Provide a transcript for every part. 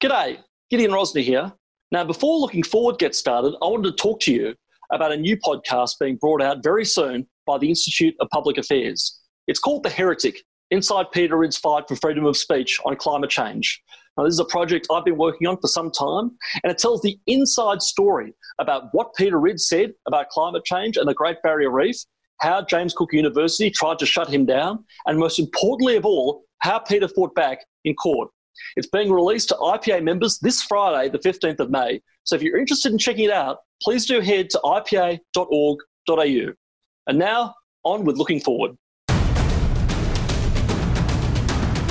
G'day, Gideon Rozner here. Now, before looking forward gets started, I wanted to talk to you about a new podcast being brought out very soon by the Institute of Public Affairs. It's called The Heretic Inside Peter Ridd's Fight for Freedom of Speech on Climate Change. Now, this is a project I've been working on for some time, and it tells the inside story about what Peter Ridd said about climate change and the Great Barrier Reef, how James Cook University tried to shut him down, and most importantly of all, how Peter fought back in court. It's being released to IPA members this Friday, the 15th of May. So if you're interested in checking it out, please do head to ipa.org.au. And now, on with looking forward.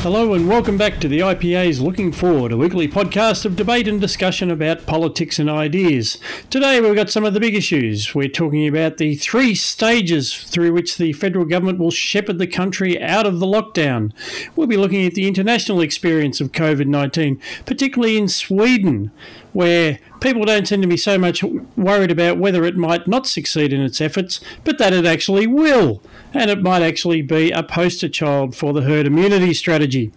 Hello and welcome back to the IPA's Looking Forward, a weekly podcast of debate and discussion about politics and ideas. Today we've got some of the big issues. We're talking about the three stages through which the federal government will shepherd the country out of the lockdown. We'll be looking at the international experience of COVID 19, particularly in Sweden, where people don't seem to be so much worried about whether it might not succeed in its efforts, but that it actually will. And it might actually be a poster child for the herd immunity strategy.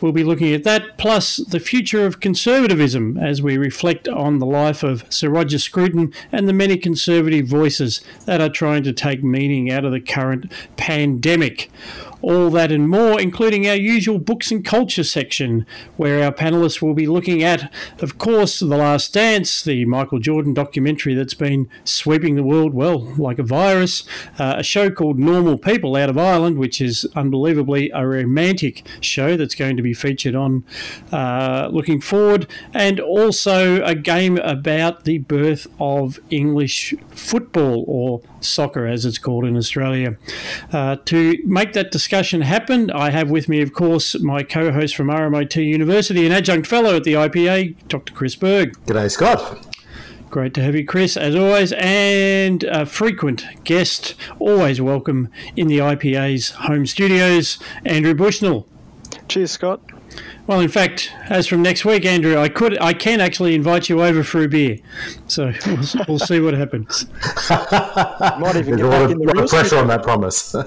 We'll be looking at that, plus the future of conservatism as we reflect on the life of Sir Roger Scruton and the many conservative voices that are trying to take meaning out of the current pandemic. All that and more, including our usual books and culture section, where our panelists will be looking at, of course, The Last Dance, the Michael Jordan documentary that's been sweeping the world, well, like a virus, uh, a show called Normal People out of Ireland, which is unbelievably a romantic show that's going to be featured on uh, Looking Forward, and also a game about the birth of English football, or soccer as it's called in Australia. Uh, to make that discussion happen, I have with me, of course, my co host from RMIT University and adjunct fellow at the IPA, Dr. Chris Berg. G'day, Scott. Great to have you, Chris, as always, and a frequent guest, always welcome in the IPA's home studios, Andrew Bushnell. Cheers, Scott. Well, in fact, as from next week, Andrew, I could, I can actually invite you over for a beer. So we'll, we'll see what happens. Might even There's a lot, of, lot of pressure on that promise. yeah,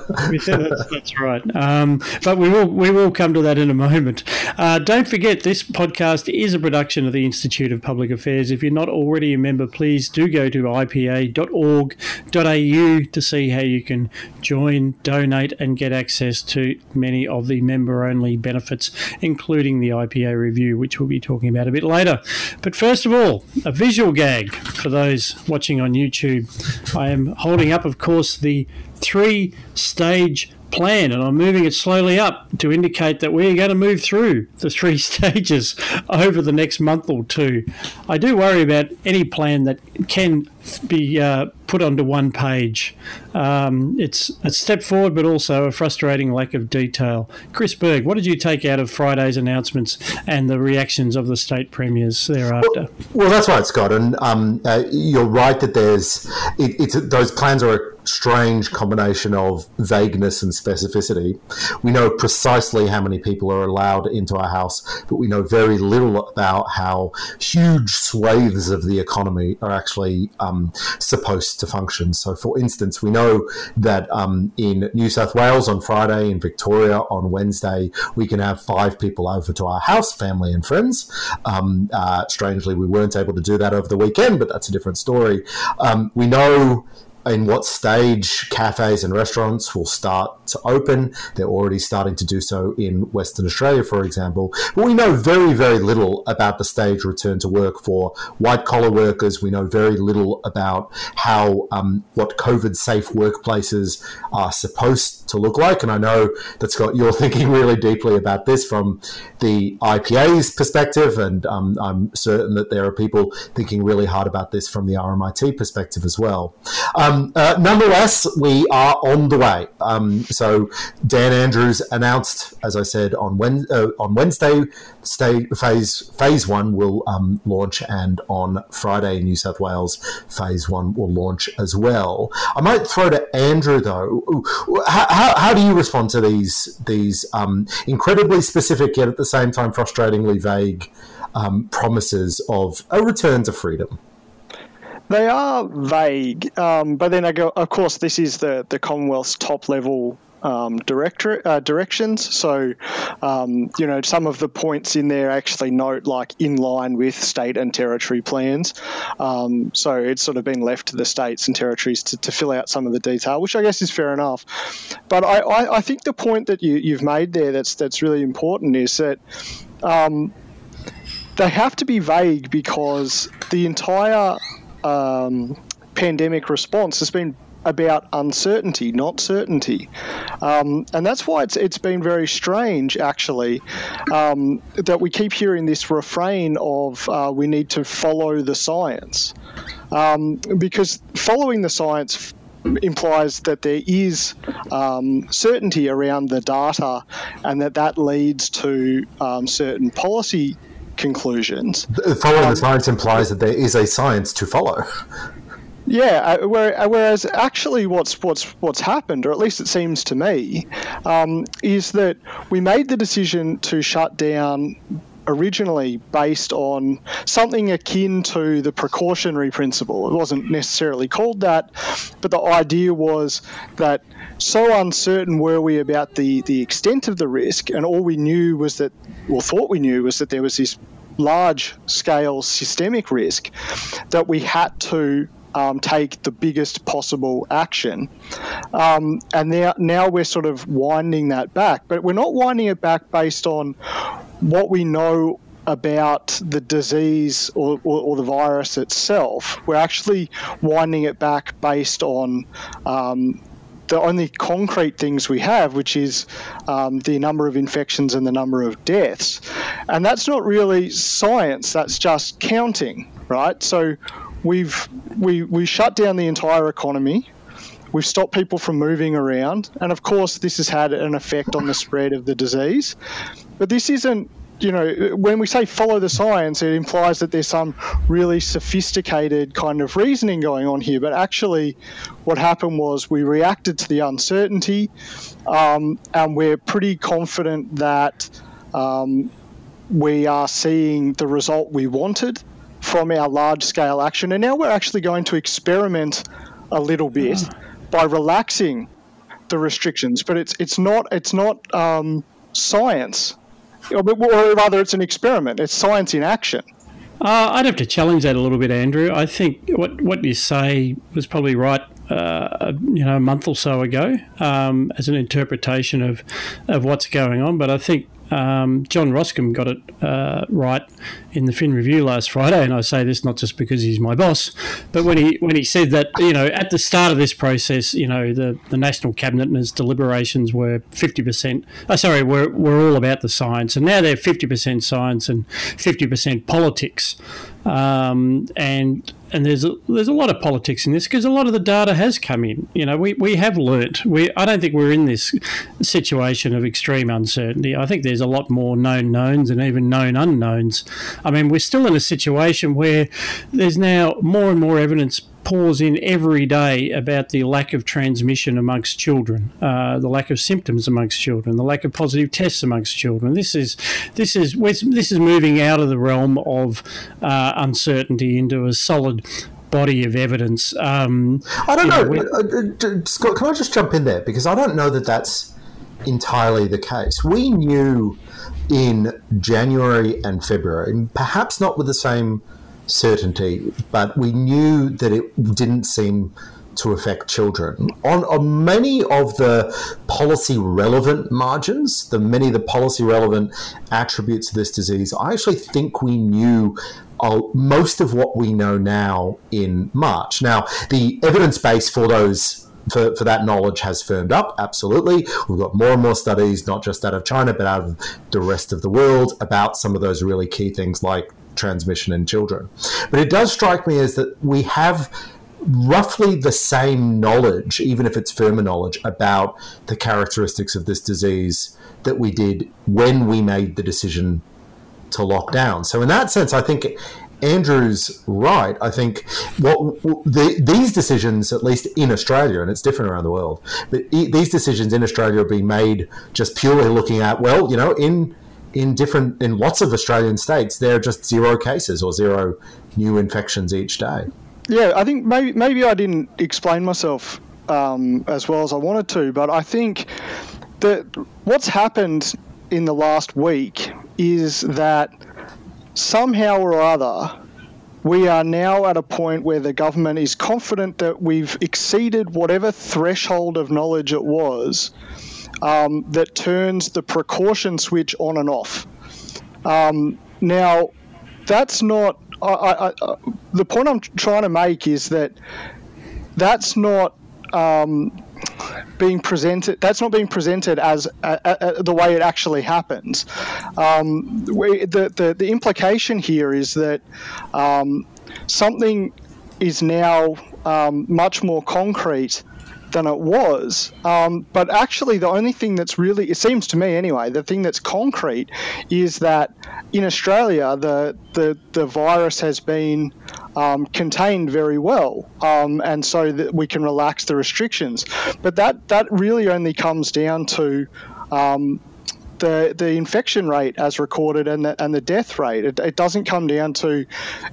that's, that's, right. Um, but we will, we will come to that in a moment. Uh, don't forget, this podcast is a production of the Institute of Public Affairs. If you're not already a member, please do go to ipa.org.au to see how you can join, donate, and get access to many of the member-only benefits, including the IPA review, which we'll be talking about a bit later. But first of all, a visual gag for those watching on YouTube. I am holding up, of course, the three stage plan and I'm moving it slowly up to indicate that we're going to move through the three stages over the next month or two. I do worry about any plan that can be uh, put onto one page. Um, it's a step forward, but also a frustrating lack of detail. Chris Berg, what did you take out of Friday's announcements and the reactions of the state premiers thereafter? Well, well that's right, Scott, and um, uh, you're right that there's it, it's those plans are a strange combination of vagueness and specificity. We know precisely how many people are allowed into our house, but we know very little about how huge swathes of the economy are actually um, supposed to function. So, for instance, we know that um, in New South Wales on Friday, in Victoria on Wednesday, we can have five people over to our house, family and friends. Um, uh, strangely, we weren't able to do that over the weekend, but that's a different story. Um, we know in what stage cafes and restaurants will start to open. They're already starting to do so in Western Australia, for example. But we know very, very little about the stage return to work for white collar workers. We know very little about how um, what COVID safe workplaces are supposed to look like. And I know that Scott, you're thinking really deeply about this from the IPA's perspective, and um, I'm certain that there are people thinking really hard about this from the RMIT perspective as well. Um, uh, nonetheless, we are on the way. Um, so Dan Andrews announced, as I said on, Wed- uh, on Wednesday, stay, phase phase one will um, launch, and on Friday, New South Wales phase one will launch as well. I might throw to Andrew though. How, how, how do you respond to these these um, incredibly specific yet at the same time frustratingly vague um, promises of a return to freedom? They are vague, um, but then I go. Of course, this is the the Commonwealth's top level um, director, uh, directions. So, um, you know, some of the points in there actually note like in line with state and territory plans. Um, so it's sort of been left to the states and territories to, to fill out some of the detail, which I guess is fair enough. But I, I, I think the point that you, you've made there that's that's really important is that um, they have to be vague because the entire um, pandemic response has been about uncertainty, not certainty. Um, and that's why it's, it's been very strange, actually, um, that we keep hearing this refrain of uh, we need to follow the science. Um, because following the science implies that there is um, certainty around the data and that that leads to um, certain policy conclusions. Following the um, science implies that there is a science to follow. Yeah, uh, uh, whereas actually, what's what's what's happened, or at least it seems to me, um, is that we made the decision to shut down originally based on something akin to the precautionary principle. It wasn't necessarily called that, but the idea was that so uncertain were we about the, the extent of the risk, and all we knew was that, or thought we knew, was that there was this large scale systemic risk that we had to um, take the biggest possible action. Um, and now, now we're sort of winding that back, but we're not winding it back based on what we know about the disease or, or, or, the virus itself. We're actually winding it back based on um, the only concrete things we have, which is um, the number of infections and the number of deaths. And that's not really science, that's just counting, right? So we've we we shut down the entire economy. We've stopped people from moving around, and of course, this has had an effect on the spread of the disease. But this isn't you know, when we say follow the science, it implies that there's some really sophisticated kind of reasoning going on here. But actually, what happened was we reacted to the uncertainty, um, and we're pretty confident that um, we are seeing the result we wanted from our large scale action. And now we're actually going to experiment a little bit mm. by relaxing the restrictions. But it's it's not it's not um, science, or, rather, it's an experiment. It's science in action. Uh, I'd have to challenge that a little bit, Andrew. I think what what you say was probably right. Uh, you know, a month or so ago, um, as an interpretation of of what's going on. But I think um, John Roskam got it uh, right in the Fin Review last Friday, and I say this not just because he's my boss, but when he when he said that you know at the start of this process, you know the, the national cabinet and its deliberations were fifty percent. Oh, sorry, we're we're all about the science, and now they're fifty percent science and fifty percent politics. Um, and and there's a, there's a lot of politics in this because a lot of the data has come in. You know, we, we have learnt. We I don't think we're in this situation of extreme uncertainty. I think there's a lot more known knowns and even known unknowns. I mean, we're still in a situation where there's now more and more evidence pours in every day about the lack of transmission amongst children, uh, the lack of symptoms amongst children, the lack of positive tests amongst children. This is this is this is moving out of the realm of uh, uncertainty into a solid body of evidence. Um, I don't know, know uh, uh, Scott. Can I just jump in there because I don't know that that's entirely the case. We knew in January and February, and perhaps not with the same certainty, but we knew that it didn't seem to affect children. On, on many of the policy relevant margins, the many of the policy relevant attributes of this disease, I actually think we knew uh, most of what we know now in March. Now, the evidence base for those for, for that knowledge has firmed up. Absolutely. We've got more and more studies, not just out of China, but out of the rest of the world, about some of those really key things like transmission in children. But it does strike me as that we have roughly the same knowledge, even if it's firmer knowledge, about the characteristics of this disease that we did when we made the decision to lock down. So, in that sense, I think Andrew's right. I think what the, these decisions, at least in Australia, and it's different around the world, but these decisions in Australia are being made just purely looking at, well, you know, in in different in lots of Australian states, there are just zero cases or zero new infections each day. Yeah, I think maybe maybe I didn't explain myself um, as well as I wanted to, but I think that what's happened in the last week is that somehow or other we are now at a point where the government is confident that we've exceeded whatever threshold of knowledge it was um, that turns the precaution switch on and off. Um, now, that's not. I, I, I, the point I'm trying to make is that that's not um, being presented. That's not being presented as the way it actually happens. Um, we, the, the the implication here is that um, something is now um, much more concrete than it was. Um, but actually, the only thing that's really, it seems to me anyway, the thing that's concrete is that in Australia, the, the, the virus has been um, contained very well, um, and so that we can relax the restrictions. But that, that really only comes down to um, the the infection rate as recorded and the and the death rate. It, it doesn't come down to.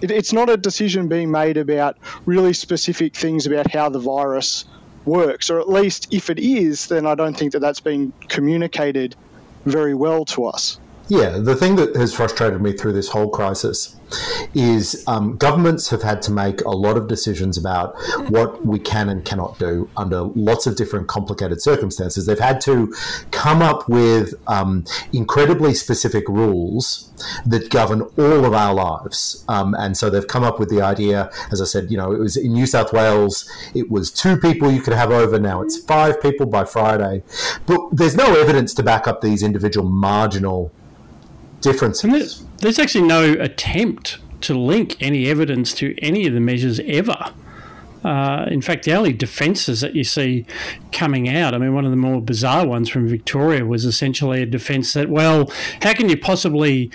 It, it's not a decision being made about really specific things about how the virus works, or at least if it is, then I don't think that that's been communicated very well to us. Yeah, the thing that has frustrated me through this whole crisis is um, governments have had to make a lot of decisions about what we can and cannot do under lots of different complicated circumstances. They've had to come up with um, incredibly specific rules that govern all of our lives. Um, and so they've come up with the idea, as I said, you know, it was in New South Wales, it was two people you could have over. Now it's five people by Friday. But there's no evidence to back up these individual marginal differences. And there's, there's actually no attempt to link any evidence to any of the measures ever. Uh, in fact, the only defences that you see coming out, I mean, one of the more bizarre ones from Victoria was essentially a defence that, well, how can you possibly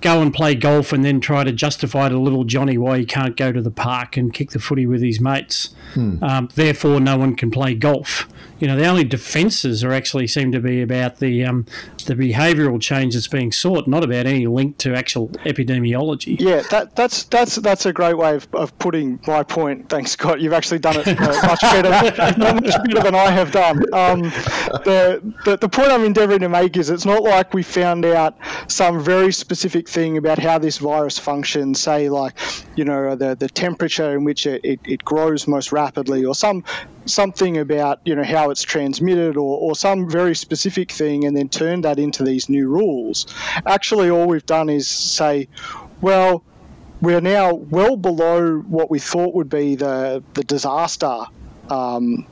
go and play golf and then try to justify to little Johnny why he can't go to the park and kick the footy with his mates? Hmm. Um, therefore, no one can play golf you know, the only defences are actually seem to be about the um, the behavioural change that's being sought, not about any link to actual epidemiology. Yeah, that, that's that's that's a great way of, of putting my point. Thanks, Scott. You've actually done it uh, much better, much better than I have done. Um, the, the the point I'm endeavouring to make is it's not like we found out some very specific thing about how this virus functions. Say, like, you know, the the temperature in which it, it, it grows most rapidly, or some something about you know how it's transmitted or, or some very specific thing and then turn that into these new rules. Actually all we've done is say well we're now well below what we thought would be the the disaster um,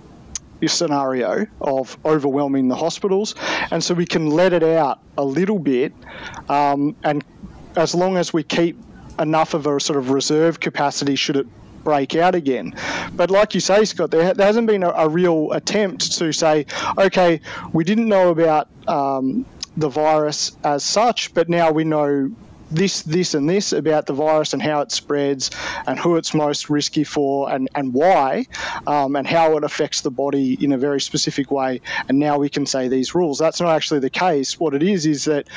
scenario of overwhelming the hospitals. And so we can let it out a little bit um, and as long as we keep enough of a sort of reserve capacity should it break out again. But like you say, Scott, there, there hasn't been a, a, real attempt to say, okay, we didn't know about um, the virus as such, but now we know this, this, and this about the virus and how it spreads and who it's most risky for and, and why um, and how it affects the body in a very specific way. And now we can say these rules. That's not actually the case. What it is is that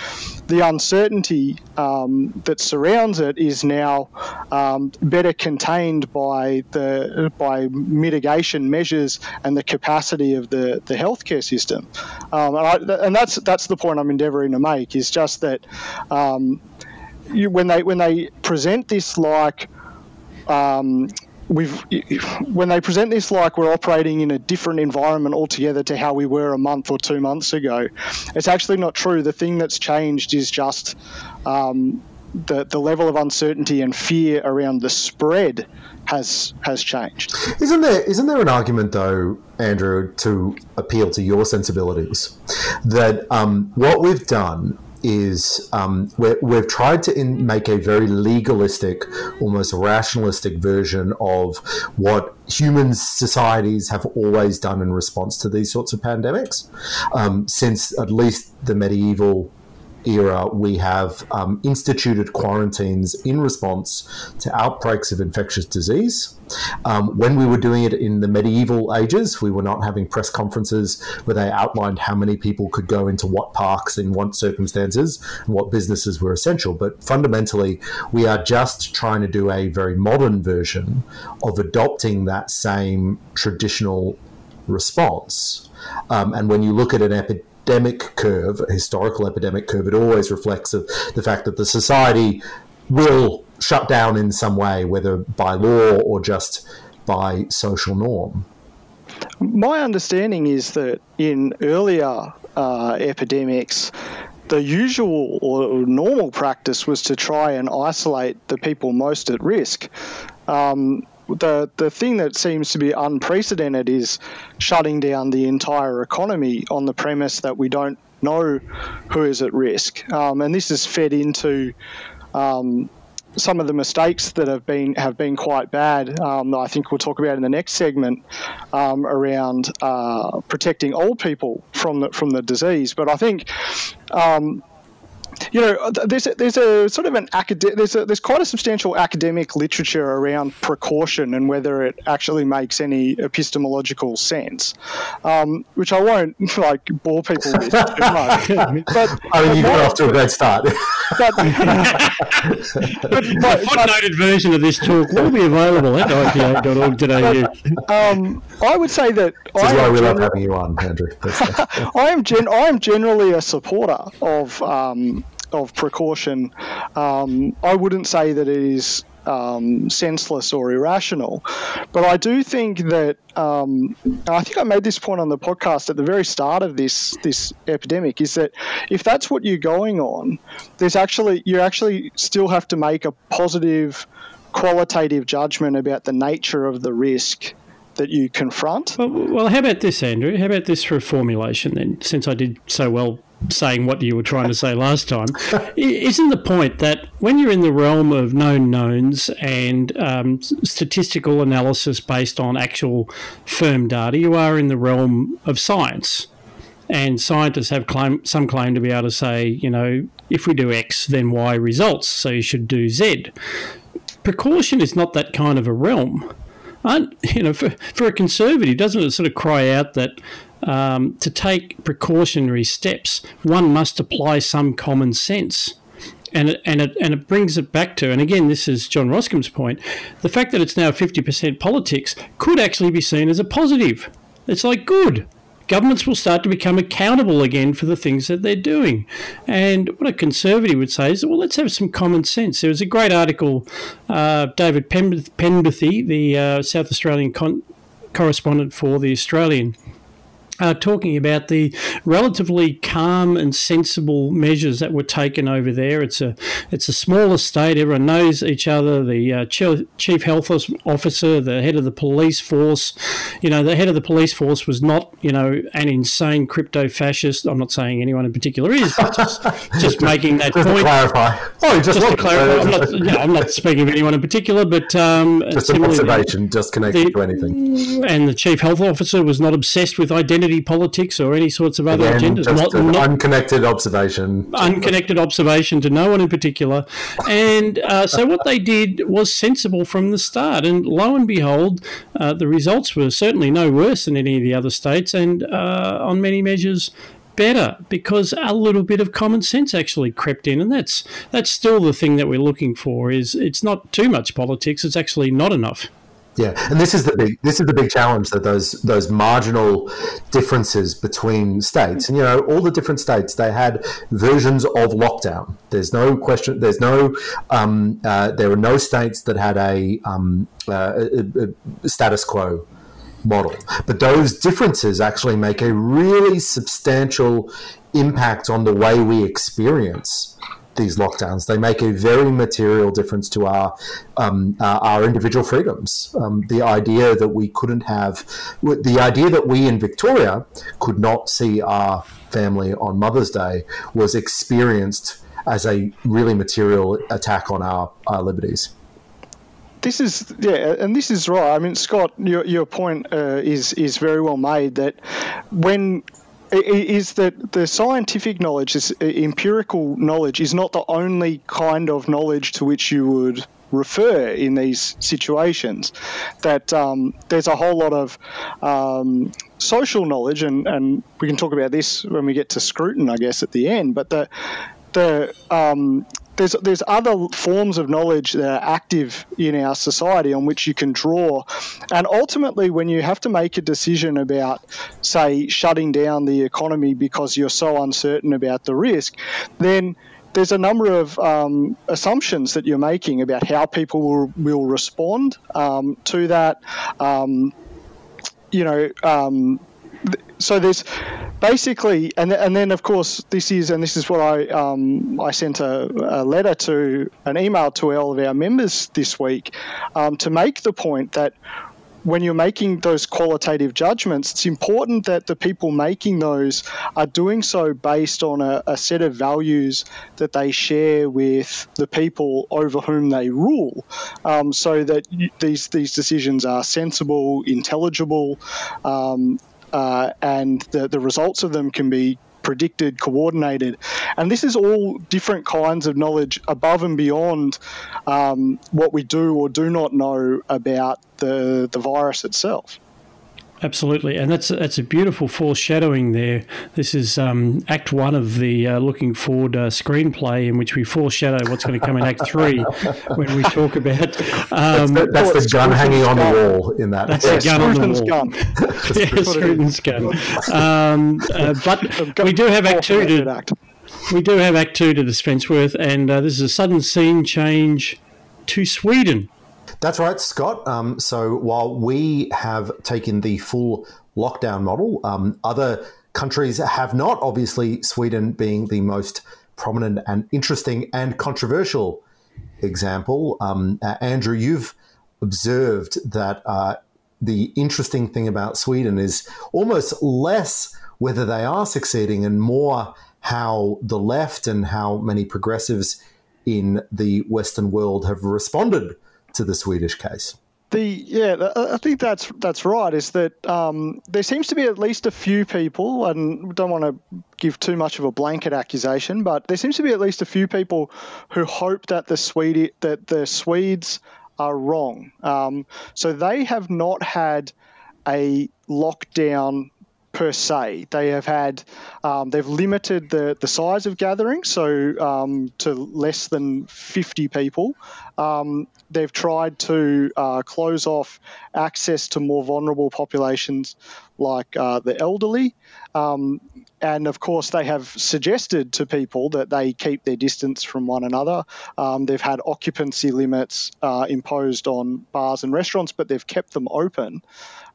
the uncertainty um, that surrounds it is now um, better contained by the by mitigation measures and the capacity of the, the healthcare system. Um, and, I, and, that's that's the point I'm endeavouring to make is just that um, you, when they when they present this like um, we've when they present this like we're operating in a different environment altogether to how we were a month or two months ago, it's actually not true. The thing that's changed is just um, the the level of uncertainty and fear around the spread has has changed. Isn't there isn't there an argument though, Andrew, to appeal to your sensibilities that um, what we've done is um, we have tried to in, make a very legalistic, almost rationalistic version of what human societies have always done in response to these sorts of pandemics. Um, since at least the medieval era, we have um, instituted quarantines in response to outbreaks of infectious disease. Um, when we were doing it in the medieval ages, we were not having press conferences where they outlined how many people could go into what parks in what circumstances and what businesses were essential. But fundamentally, we are just trying to do a very modern version of adopting that same traditional response. Um, and when you look at an epidemic curve, a historical epidemic curve, it always reflects the fact that the society will shut down in some way, whether by law or just by social norm. My understanding is that in earlier uh, epidemics, the usual or normal practice was to try and isolate the people most at risk. Um, the the thing that seems to be unprecedented is shutting down the entire economy on the premise that we don't know who is at risk, um, and this is fed into um, some of the mistakes that have been have been quite bad. Um, I think we'll talk about in the next segment um, around uh, protecting old people from the from the disease. But I think. Um, you know, there's a, there's a sort of an academic there's a, there's quite a substantial academic literature around precaution and whether it actually makes any epistemological sense, um, which I won't like bore people with too much. but, I mean, you got off to a great start. but, but, but, footnoted version of this talk will be available at ipa.org.au. Um, I would say that this I is why we love having you on, Andrew. I am gen- I am generally a supporter of um, of precaution. Um, I wouldn't say that it is um, senseless or irrational. But I do think that um, I think I made this point on the podcast at the very start of this this epidemic is that if that's what you're going on, there's actually you actually still have to make a positive qualitative judgment about the nature of the risk that you confront. Well, well, how about this, Andrew? How about this for a formulation then? Since I did so well saying what you were trying to say last time. Isn't the point that when you're in the realm of known knowns and um, statistical analysis based on actual firm data, you are in the realm of science? And scientists have claim, some claim to be able to say, you know, if we do X, then Y results, so you should do Z. Precaution is not that kind of a realm. Aren't, you know, for, for a conservative, doesn't it sort of cry out that um, to take precautionary steps, one must apply some common sense. And it, and, it, and it brings it back to, and again, this is John Roskam's point the fact that it's now 50% politics could actually be seen as a positive. It's like, good. Governments will start to become accountable again for the things that they're doing. And what a conservative would say is, well, let's have some common sense. There was a great article, uh, David Penberthy, the uh, South Australian con- correspondent for The Australian, uh, talking about the relatively calm and sensible measures that were taken over there. It's a it's a smaller state. Everyone knows each other. The uh, chief health officer, the head of the police force, you know, the head of the police force was not you know an insane crypto fascist. I'm not saying anyone in particular is, but just, just making that just point. To clarify. Oh, just, just to clarify. I'm not, I'm not speaking of anyone in particular, but um, just an observation, just connected the, to anything. And the chief health officer was not obsessed with identity identity politics or any sorts of other Again, agendas. Not, not, unconnected observation. Unconnected observation to no one in particular. And uh, so what they did was sensible from the start. And lo and behold, uh, the results were certainly no worse than any of the other states, and uh, on many measures better because a little bit of common sense actually crept in and that's that's still the thing that we're looking for is it's not too much politics it's actually not enough yeah, and this is the big this is the big challenge that those those marginal differences between states, and you know, all the different states they had versions of lockdown. There's no question. There's no. Um, uh, there were no states that had a, um, uh, a, a status quo model, but those differences actually make a really substantial impact on the way we experience these lockdowns. They make a very material difference to our um, uh, our individual freedoms. Um, the idea that we couldn't have, the idea that we in Victoria could not see our family on Mother's Day was experienced as a really material attack on our, our liberties this is yeah, and this is right. I mean, Scott, your your point uh, is is very well made. That when is that the scientific knowledge, is uh, empirical knowledge, is not the only kind of knowledge to which you would refer in these situations. That um, there's a whole lot of um, social knowledge, and, and we can talk about this when we get to Scruton, I guess, at the end. But the the um, there's there's other forms of knowledge that are active in our society on which you can draw, and ultimately, when you have to make a decision about, say, shutting down the economy because you're so uncertain about the risk, then there's a number of um, assumptions that you're making about how people will, will respond um, to that. Um, you know, um, so there's basically, and and then of course this is, and this is what I um, I sent a, a, letter to an email to all of our members this week um, to make the point that when you're making those qualitative judgments, it's important that the people making those are doing so based on a, a, set of values that they share with the people over whom they rule, um, so that these these decisions are sensible, intelligible. Um, uh, and the, the results of them can be predicted, coordinated. And this is all different kinds of knowledge above and beyond um, what we do or do not know about the, the virus itself. Absolutely, and that's that's a beautiful foreshadowing there. This is um, Act One of the uh, Looking Forward uh, screenplay, in which we foreshadow what's going to come in Act Three when we talk about. Um, that's the, that's the gun hanging on the wall in that. That's the gun on the wall. Gun. yeah, Scruton's gun. Um, uh, but we do have Act Two to. act. We do have Act Two to dispense with, and uh, this is a sudden scene change to Sweden. That's right, Scott. Um, so while we have taken the full lockdown model, um, other countries have not, obviously, Sweden being the most prominent and interesting and controversial example. Um, uh, Andrew, you've observed that uh, the interesting thing about Sweden is almost less whether they are succeeding and more how the left and how many progressives in the Western world have responded to the Swedish case. The yeah, I think that's that's right. Is that um, there seems to be at least a few people, and we don't want to give too much of a blanket accusation, but there seems to be at least a few people who hope that the Swede that the Swedes are wrong. Um, so they have not had a lockdown per se. They have had um, they've limited the, the size of gatherings so um, to less than 50 people. Um, they've tried to uh, close off access to more vulnerable populations like uh, the elderly. Um, and of course, they have suggested to people that they keep their distance from one another. Um, they've had occupancy limits uh, imposed on bars and restaurants, but they've kept them open.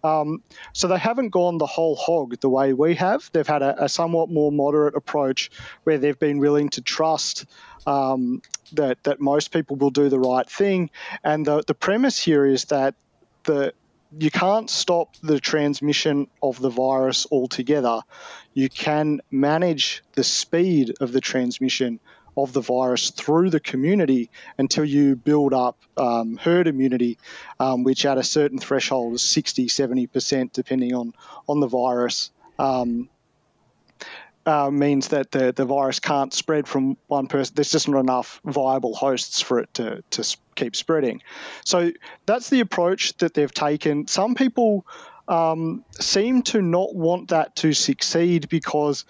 Um, so they haven't gone the whole hog the way we have. They've had a, a somewhat more moderate approach where they've been willing to trust um, that that most people will do the right thing. And the the premise here is that the you can't stop the transmission of the virus altogether. You can manage the speed of the transmission of the virus through the community until you build up um, herd immunity, um, which at a certain threshold is 60, 70%, depending on, on the virus. Um, uh, means that the, the virus can't spread from one person. There's just not enough viable hosts for it to, to keep spreading. So that's the approach that they've taken. Some people um, seem to not want that to succeed because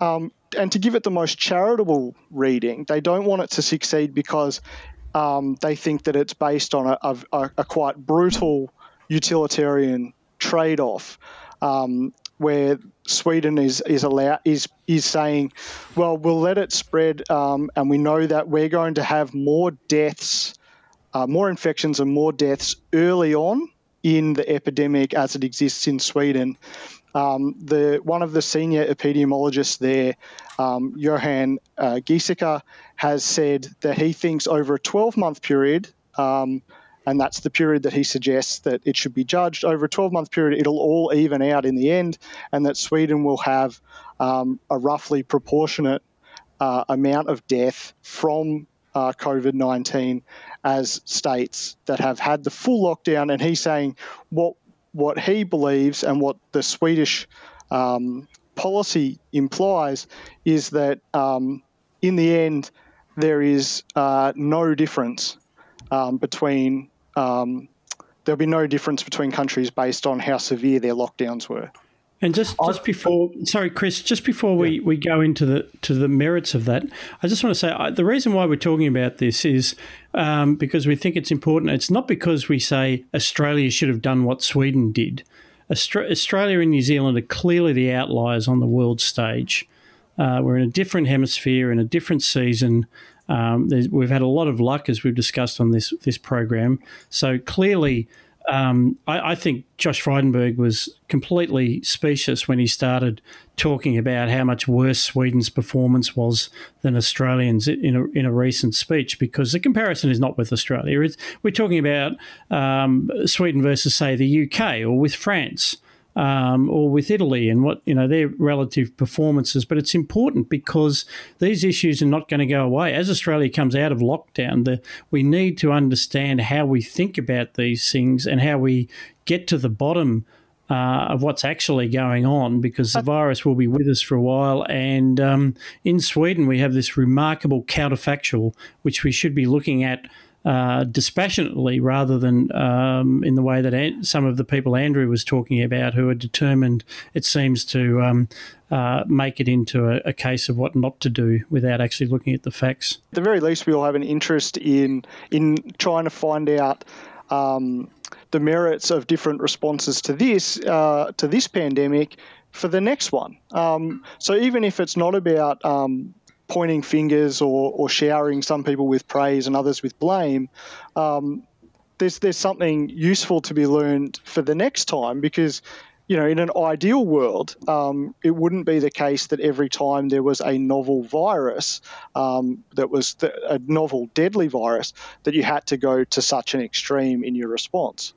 um, and to give it the most charitable reading, they don't want it to succeed because um, they think that it's based on a, a, a quite brutal utilitarian trade-off, um, where Sweden is is allowed is is saying, well, we'll let it spread, um, and we know that we're going to have more deaths, uh, more infections, and more deaths early on in the epidemic as it exists in Sweden. Um, the one of the senior epidemiologists there, um, Johan uh, Giesecke, has said that he thinks over a 12-month period, um, and that's the period that he suggests that it should be judged over a 12-month period. It'll all even out in the end, and that Sweden will have um, a roughly proportionate uh, amount of death from uh, COVID 19 as states that have had the full lockdown. And he's saying what what he believes and what the Swedish um, policy implies is that um, in the end there is uh, no difference um, between um, there'll be no difference between countries based on how severe their lockdowns were. And just, just before, sorry, Chris, just before we, we go into the to the merits of that, I just want to say I, the reason why we're talking about this is um, because we think it's important. It's not because we say Australia should have done what Sweden did. Australia and New Zealand are clearly the outliers on the world stage. Uh, we're in a different hemisphere, in a different season. Um, we've had a lot of luck, as we've discussed on this this program. So clearly, um, I, I, think Josh Frydenberg was completely specious when he started talking about how much worse Sweden's performance was than Australians in a, in a recent speech, because the comparison is not with Australia. It's, we're talking about um, Sweden versus, say, the UK or with France um, or with Italy and what you know their relative performances. But it's important because these issues are not going to go away as Australia comes out of lockdown. The, we need to understand how we think about these things and how we get to the bottom. Uh, of what's actually going on because the virus will be with us for a while. And um, in Sweden, we have this remarkable counterfactual, which we should be looking at uh, dispassionately rather than um, in the way that an- some of the people Andrew was talking about who are determined, it seems, to um, uh, make it into a, a, case of what not to do without actually looking at the facts. At the very least, we all have an interest in in trying to find out. Um, the merits of different responses to this uh, to this pandemic for the next one. Um, so even if it's not about um, pointing fingers or, or showering some people with praise and others with blame, um, there's there's something useful to be learned for the next time because you know in an ideal world um, it wouldn't be the case that every time there was a novel virus um, that was th- a novel deadly virus that you had to go to such an extreme in your response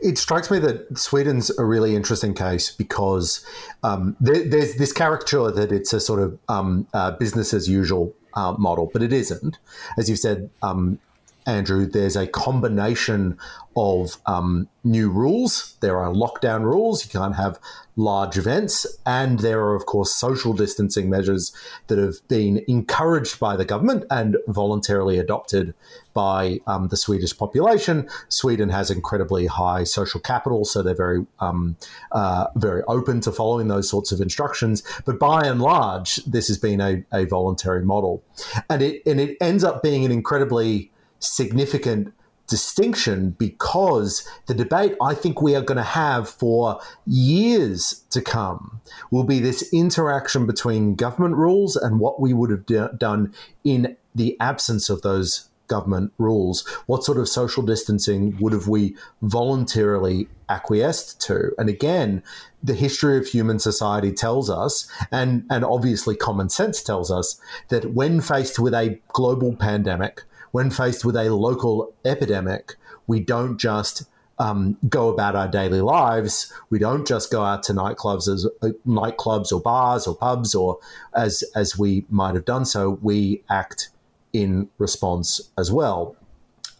it strikes me that Sweden's a really interesting case because um, there, there's this caricature that it's a sort of um, uh, business as usual uh, model, but it isn't. As you said, um, Andrew, there's a combination of um, new rules. There are lockdown rules. You can't have large events. And there are, of course, social distancing measures that have been encouraged by the government and voluntarily adopted by um, the Swedish population. Sweden has incredibly high social capital, so they're very, um, uh, very open to following those sorts of instructions. But by and large, this has been a, a voluntary model. And it, and it ends up being an incredibly significant distinction because the debate I think we are going to have for years to come will be this interaction between government rules and what we would have d- done in the absence of those government rules. What sort of social distancing would have we voluntarily acquiesced to? And again, the history of human society tells us, and, and obviously common sense tells us, that when faced with a global pandemic, when faced with a local epidemic, we don't just um, go about our daily lives. We don't just go out to nightclubs as uh, nightclubs or bars or pubs or as as we might have done so. We act in response as well.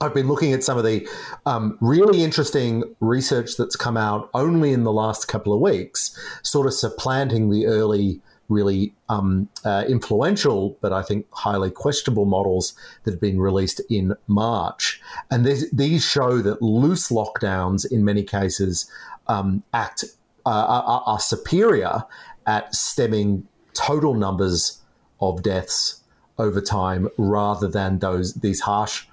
I've been looking at some of the um, really interesting research that's come out only in the last couple of weeks, sort of supplanting the early really um, uh, influential, but I think highly questionable models that have been released in March. And these show that loose lockdowns, in many cases, um, act uh, are, are superior at stemming total numbers of deaths over time rather than those these harsh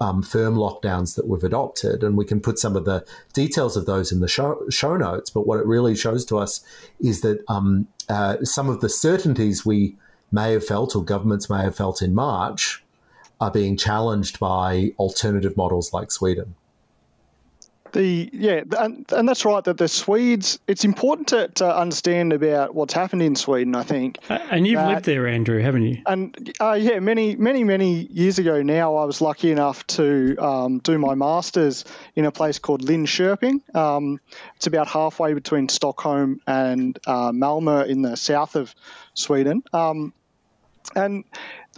um, firm lockdowns that we've adopted, and we can put some of the details of those in the show, show notes. But what it really shows to us is that um, uh, some of the certainties we may have felt or governments may have felt in March are being challenged by alternative models like Sweden the yeah, and, and that's right. That the Swedes, it's important to, to understand about what's happened in Sweden. I think. And you've that, lived there, Andrew, haven't you? And uh, yeah, many many many years ago now, I was lucky enough to um, do my masters in a place called Linköping. Um, it's about halfway between Stockholm and uh, Malmö in the south of Sweden. Um, and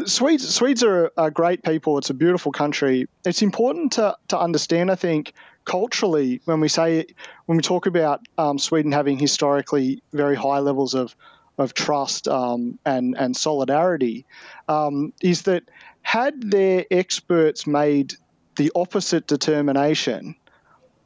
Swedes, Swedes are, are great people. It's a beautiful country. It's important to, to understand, I think, culturally, when we say when we talk about um, Sweden having historically very high levels of of trust um, and and solidarity, um, is that had their experts made the opposite determination,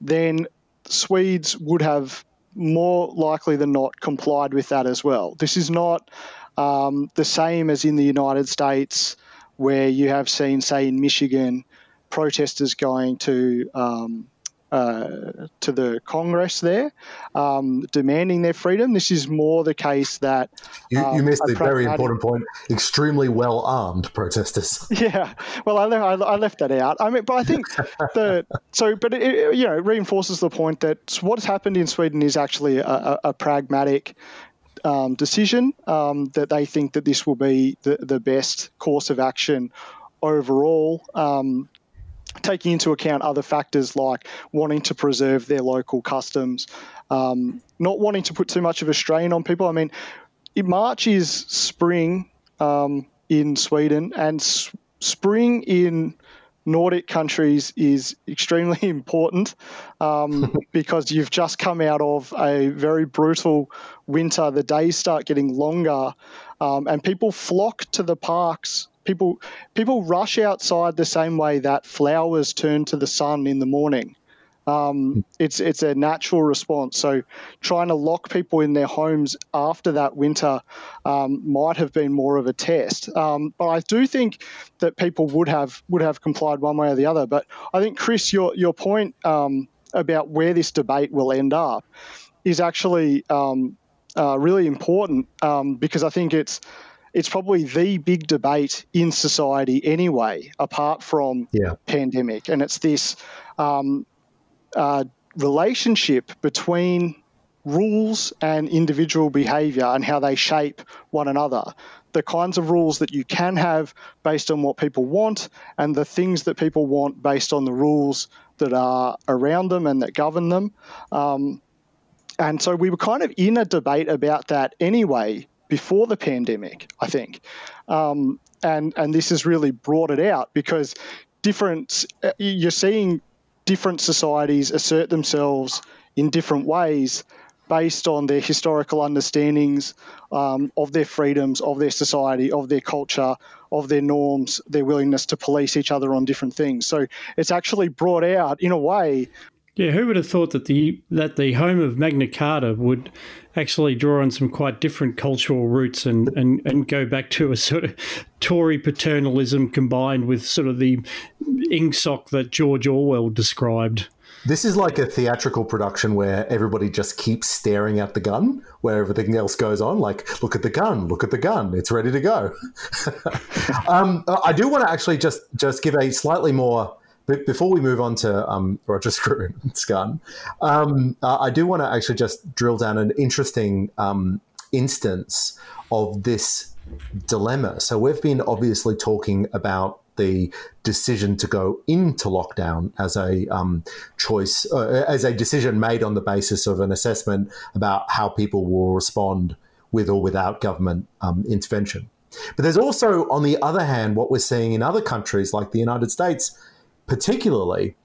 then Swedes would have more likely than not complied with that as well. This is not um, the same as in the United States, where you have seen, say, in Michigan, protesters going to um, uh, to the Congress there, um, demanding their freedom. This is more the case that you, you um, missed a very important point. Extremely well armed protesters. Yeah, well, I, I left that out. I mean, but I think the so, but it, you know, it reinforces the point that what's happened in Sweden is actually a, a, a pragmatic um, decision. Um, that they think that this will be the, the best course of action overall. Um, taking into account other factors like wanting to preserve their local customs, um, not wanting to put too much of a strain on people. I mean, March is spring um, in Sweden, and s- spring in Nordic countries is extremely important um, because you've just come out of a very brutal winter. The days start getting longer, um, and people flock to the parks. People people rush outside the same way that flowers turn to the sun in the morning. Um, it's it's a natural response. So trying to lock people in their homes after that winter um, might have been more of a test. Um, but I do think that people would have would have complied one way or the other. But I think Chris, your your point um, about where this debate will end up is actually um, uh, really important um, because I think it's it's probably the big debate in society anyway, apart from Yeah. pandemic, and it's this um, uh, relationship between rules and individual behavior and how they shape one another. The kinds of rules that you can have based on what people want, and the things that people want based on the rules that are around them and that govern them. Um, and so we were kind of in a debate about that anyway before the pandemic, I think. Um, and, and this has really brought it out because different, uh, you're seeing different societies assert themselves in different ways based on their historical understandings um, of their freedoms, of their society, of their culture, of their norms, their willingness to police each other on different things. So it's actually brought out, in a way, Yeah, who would have thought that the that the home of Magna Carta would actually draw on some quite different cultural roots and, and, and go back to a sort of Tory paternalism combined with sort of the ingsoc that George Orwell described. This is like a theatrical production where everybody just keeps staring at the gun where everything else goes on. Like, look at the gun, look at the gun, it's ready to go. um, I do want to actually just just give a slightly more be- before we move on to um, Roger Scruton's gun. Um, I do want to actually just drill down an interesting um, instance of this dilemma. So we've been obviously talking about the decision to go into lockdown as a um, choice, uh, as a decision made on the basis of an assessment about how people will respond with or without government um, intervention. But there's also, on the other hand, what we're seeing in other countries like the United States, particularly,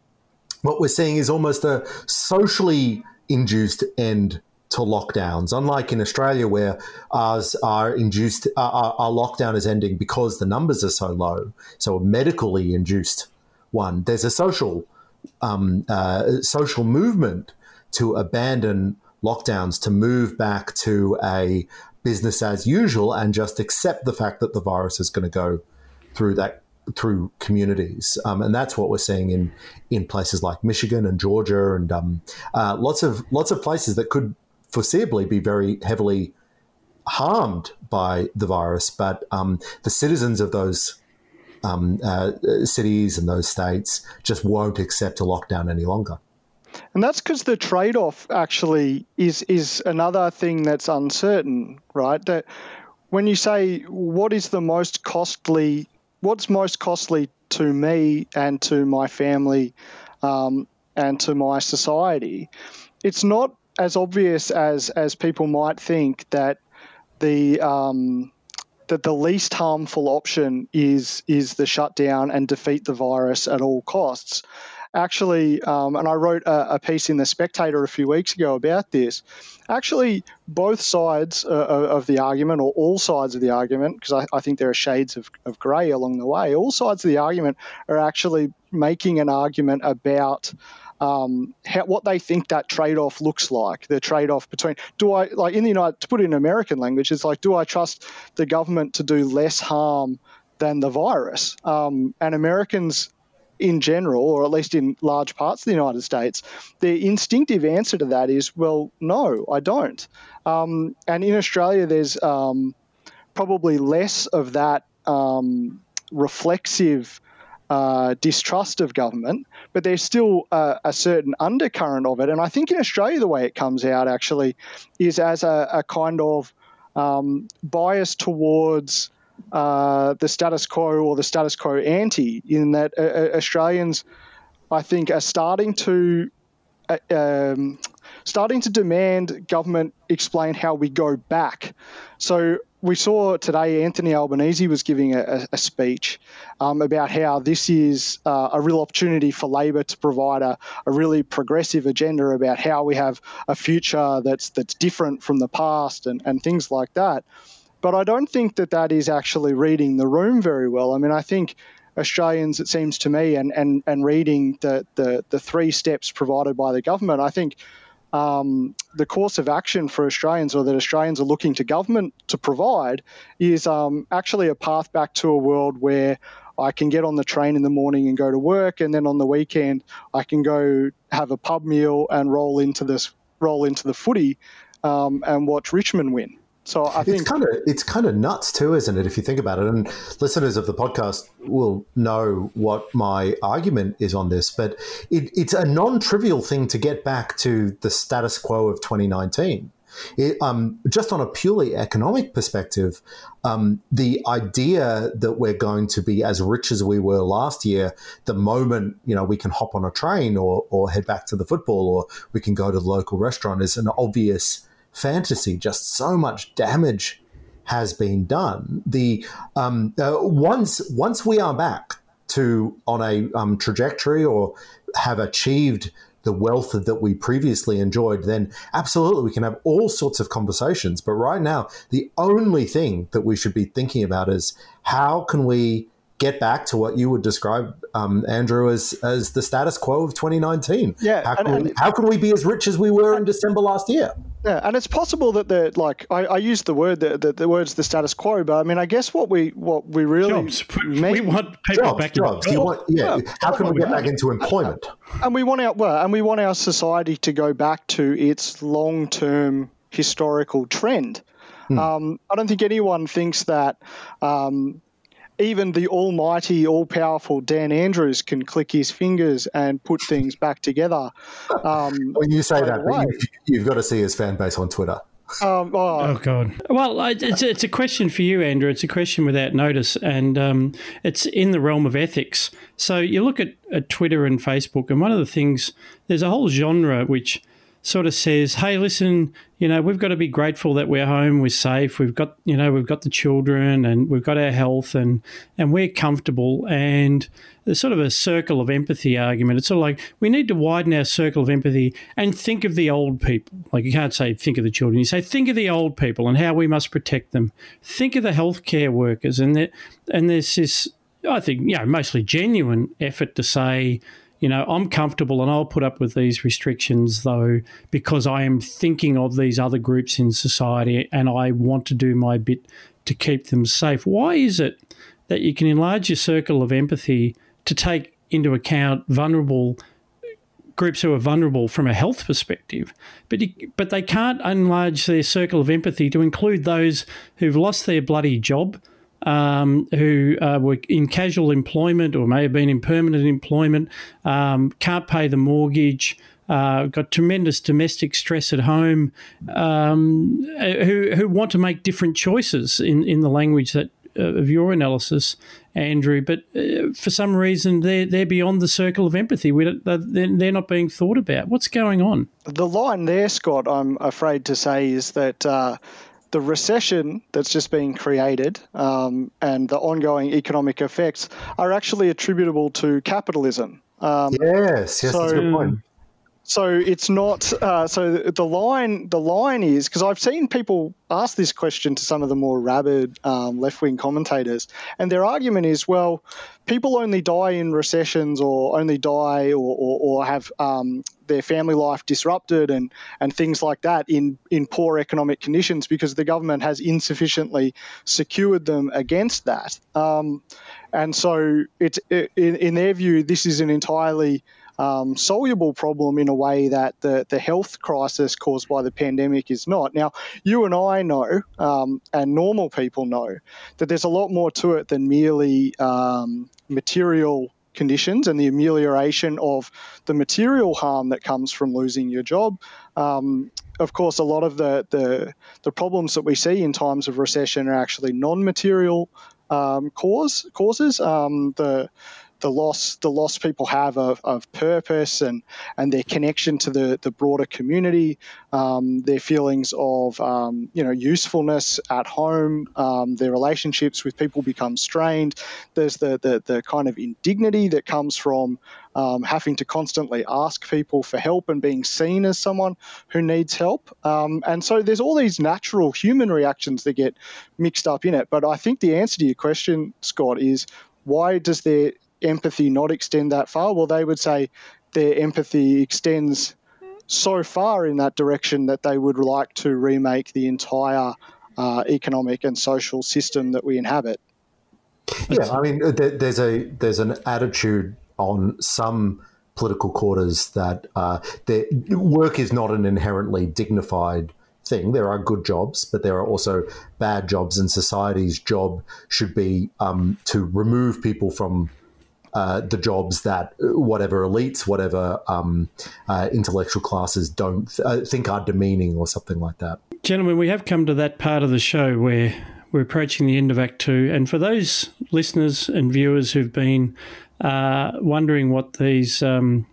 what we're seeing is almost a socially induced end to lockdowns. Unlike in Australia, where ours are induced, our, our lockdown is ending because the numbers are so low, so a medically induced one. There's a social um, uh, social movement to abandon lockdowns, to move back to a business as usual, and just accept the fact that the virus is going to go through that through communities, um, and that's what we're seeing in in places like Michigan and Georgia and um, uh, lots of lots of places that could foreseeably be very heavily harmed by the virus, but um, the citizens of those um, uh, cities and those states just won't accept a lockdown any longer. And that's because the trade-off actually is is another thing that's uncertain, right? That when you say what is the most costly, what's most costly to me and to my family um, and to my society, it's not as obvious as as people might think that the um, that the least harmful option is is the shutdown and defeat the virus at all costs actually, um, and I wrote a, a, piece in the Spectator a few weeks ago about this. Actually, both sides uh, of the argument, or all sides of the argument, because I, I, think there are shades of, of grey along the way, all sides of the argument are actually making an argument about um, how, what they think that trade off looks like. The trade off between do I like in the United to put it in American language, it's like do I trust the government to do less harm than the virus? Um, and Americans in general, or at least in large parts of the United States, the instinctive answer to that is, well, no, I don't. Um, and in Australia, there's um, probably less of that um, reflexive uh, distrust of government, but there's still a, a, certain undercurrent of it. And I think in Australia, the way it comes out actually is as a, a kind of um, bias towards uh, the status quo or the status quo ante, in that uh, uh Australians, I think, are starting to. Uh, um, starting to demand government explain how we go back. So we saw today Anthony Albanese was giving a, a speech um, about how this is uh, a real opportunity for Labor to provide a, a, really progressive agenda about how we have a future that's that's different from the past and, and things like that. But I don't think that that is actually reading the room very well. I mean, I think Australians, it seems to me, and, and, and reading the, the, the three steps provided by the government, I think um, the course of action for Australians, or that Australians are looking to government to provide, is um, actually a path back to a world where I can get on the train in the morning and go to work, and then on the weekend I can go have a pub meal and roll into this roll into the footy um, and watch Richmond win. So I think it's kind of it's kind of nuts too, isn't it? If you think about it, and listeners of the podcast will know what my argument is on this, but it, it's a non-trivial thing to get back to the status quo of 2019. It, um, just on a purely economic perspective, um, the idea that we're going to be as rich as we were last year, the moment you know we can hop on a train or, or head back to the football or we can go to the local restaurant, is an obvious fantasy. Just so much damage has been done. The um, uh, once once we are back to on a um, trajectory or have achieved the wealth that we previously enjoyed, then absolutely we can have all sorts of conversations. But right now, the only thing that we should be thinking about is how can we get back to what you would describe, um, Andrew, as as the status quo of 2019. Yeah, how can, and, we, how can we be as rich as we were in December last year? Yeah, and it's possible that the like I, I used the word the, the, the words the status quo, but I mean I guess what we what we really jobs. Mean, we want people jobs, back jobs. In, want, yeah. yeah. How can we get back into employment? And we want our well, and we want our society to go back to its long term historical trend. Hmm. Um, I don't think anyone thinks that um, even the almighty, all powerful Dan Andrews can click his fingers and put things back together. Um, when you say that, you, have got to see his fan base on Twitter. Um, oh. oh. God! Well, it's it's a question for you, Andrew. It's a question without notice, and um, it's in the realm of ethics. So you look at, at Twitter and Facebook, and one of the things there's a whole genre which sort of says, "Hey, listen, you know, we've got to be grateful that we're home, we're safe, we've got, you know, we've got the children, and we've got our health, and and we're comfortable." And there's sort of a circle of empathy argument. It's sort of like we need to widen our circle of empathy and think of the old people. Like you can't say think of the children. You say think of the old people and how we must protect them. Think of the healthcare workers, and that, and there's this, I think, you know, mostly genuine effort to say you know, I'm comfortable and I'll put up with these restrictions though because I am thinking of these other groups in society and I want to do my bit to keep them safe. Why is it that you can enlarge your circle of empathy to take into account vulnerable groups who are vulnerable from a health perspective, but you, but they can't enlarge their circle of empathy to include those who've lost their bloody job, um, who uh, were in casual employment or may have been in permanent employment, um, can't pay the mortgage, uh, got tremendous domestic stress at home, um, who, who want to make different choices in, in the language that uh, of your analysis, Andrew. But uh, for some reason, they're, they're beyond the circle of empathy. They're not being thought about. What's going on? The line there, Scott, I'm afraid to say, is that uh, the recession that's just been created um, and the ongoing economic effects are actually attributable to capitalism. Um, yes, yes, so, that's a good point. So it's not. Uh, so the line, the line is because I've seen people ask this question to some of the more rabid um, left wing commentators, and their argument is well, people only die in recessions or only die or, or, or have um, their family life disrupted and, and things like that in, in poor economic conditions because the government has insufficiently secured them against that. Um, and so, it's, it, in, in their view, this is an entirely um, soluble problem in a way that the, the health crisis caused by the pandemic is not. Now, you and I know, um, and normal people know, that there's a lot more to it than merely um, material conditions and the amelioration of the material harm that comes from losing your job. Um, of course, a lot of the, the, the problems that we see in times of recession are actually non-material um, cause causes. Um, the the loss the loss people have of, of purpose and and their connection to the the broader community, um, their feelings of um, you know usefulness at home, um, their relationships with people become strained. There's the the, the kind of indignity that comes from um, having to constantly ask people for help and being seen as someone who needs help. Um, and so there's all these natural human reactions that get mixed up in it. But I think the answer to your question, Scott, is why does there empathy not extend that far? Well, they would say their empathy extends so far in that direction that they would like to remake the entire uh, economic and social system that we inhabit. Yeah, I mean, there's a there's an attitude on some political quarters that uh, work is not an inherently dignified thing. There are good jobs, but there are also bad jobs, and society's job should be um, to remove people from uh, the jobs that whatever elites, whatever um, uh, intellectual classes don't th- uh, think are demeaning or something like that. Gentlemen, we have come to that part of the show where we're approaching the end of Act Two. And for those listeners and viewers who've been uh, wondering what these um,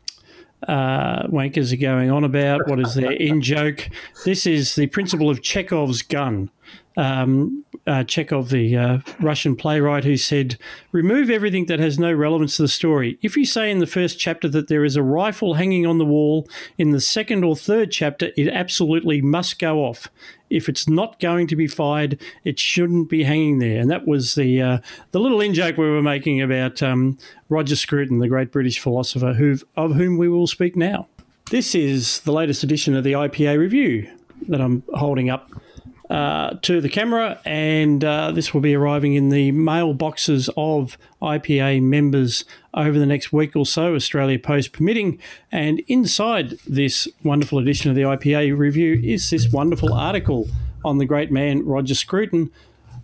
uh, wankers are going on about, what is their in joke, this is the principle of Chekhov's gun um, uh, Chekhov, the uh, Russian playwright, who said, Remove everything that has no relevance to the story. If you say in the first chapter that there is a rifle hanging on the wall, in the second or third chapter, it absolutely must go off. If it's not going to be fired, it shouldn't be hanging there. And that was the uh, the little in joke we were making about um, Roger Scruton, the great British philosopher, who of whom we will speak now. This is the latest edition of the IPA review that I'm holding up uh, to the camera, and uh, this will be arriving in the mailboxes of IPA members over the next week or so, Australia Post permitting. And inside this wonderful edition of the IPA review is this wonderful article on the great man Roger Scruton,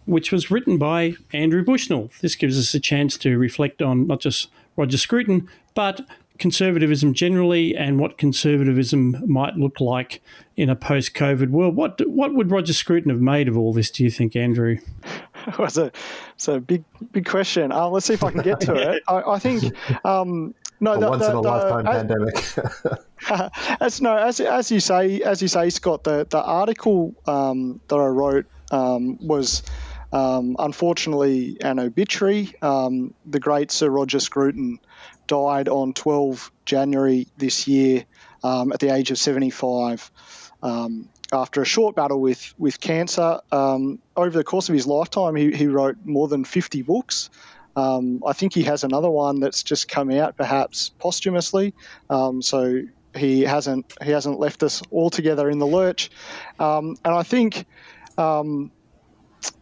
which was written by Andrew Bushnell. This gives us a chance to reflect on not just Roger Scruton, but conservatism generally and what conservatism might look like in a post-COVID world. What what would Roger Scruton have made of all this? Do you think, Andrew? Well, it's a, it's a big big question. Uh, let's see if I can get to it. I, I think. Um, no, a the, once the, in a the, lifetime uh, pandemic. as no, as, as you say, as you say, Scott, the the article um, that I wrote um, was um, unfortunately an obituary. Um, the great Sir Roger Scruton died on 12 January this year um, at the age of 75 um, after a short battle with, with cancer. Um, over the course of his lifetime, he, he wrote more than 50 books. Um, I think he has another one that's just come out, perhaps posthumously. Um, so he hasn't he hasn't left us altogether in the lurch. Um, and I think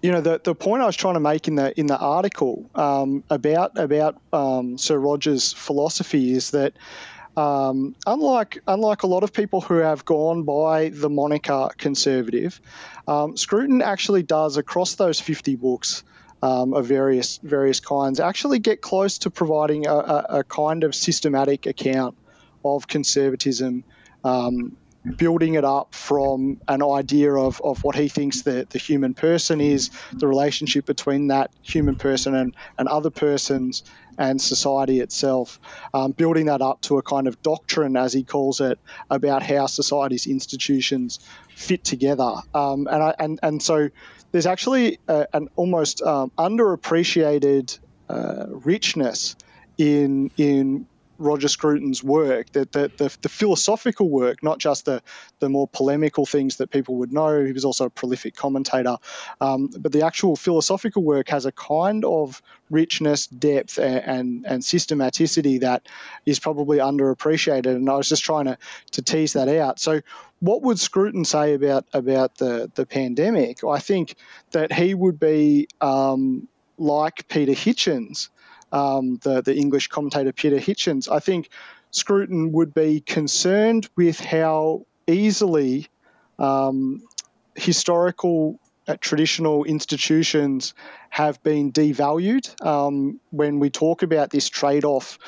you know the, the point I was trying to make in the in the article um, about about um, Sir Roger's philosophy is that um, unlike unlike a lot of people who have gone by the moniker conservative, um, Scruton actually does across those fifty books. Um, of various various kinds actually get close to providing a, a, a kind of systematic account of conservatism um, building it up from an idea of, of what he thinks the, the human person is, the relationship between that human person and, and other persons and society itself, um, building that up to a kind of doctrine, as he calls it, about how society's institutions fit together. Um, and, I, and, and so there's actually a, an almost um, underappreciated uh, richness in, in Roger Scruton's work, that the, the, the, philosophical work, not just the, the more polemical things that people would know, he was also a prolific commentator, um, but the actual philosophical work has a kind of richness, depth, and, and, and systematicity that is probably underappreciated. And I was just trying to, to tease that out. So, what would Scruton say about about the the pandemic? I think that he would be um, like Peter Hitchens, um, the, the English commentator Peter Hitchens, I think Scruton would be concerned with how easily um, historical uh, traditional institutions have been devalued um, when we talk about this trade off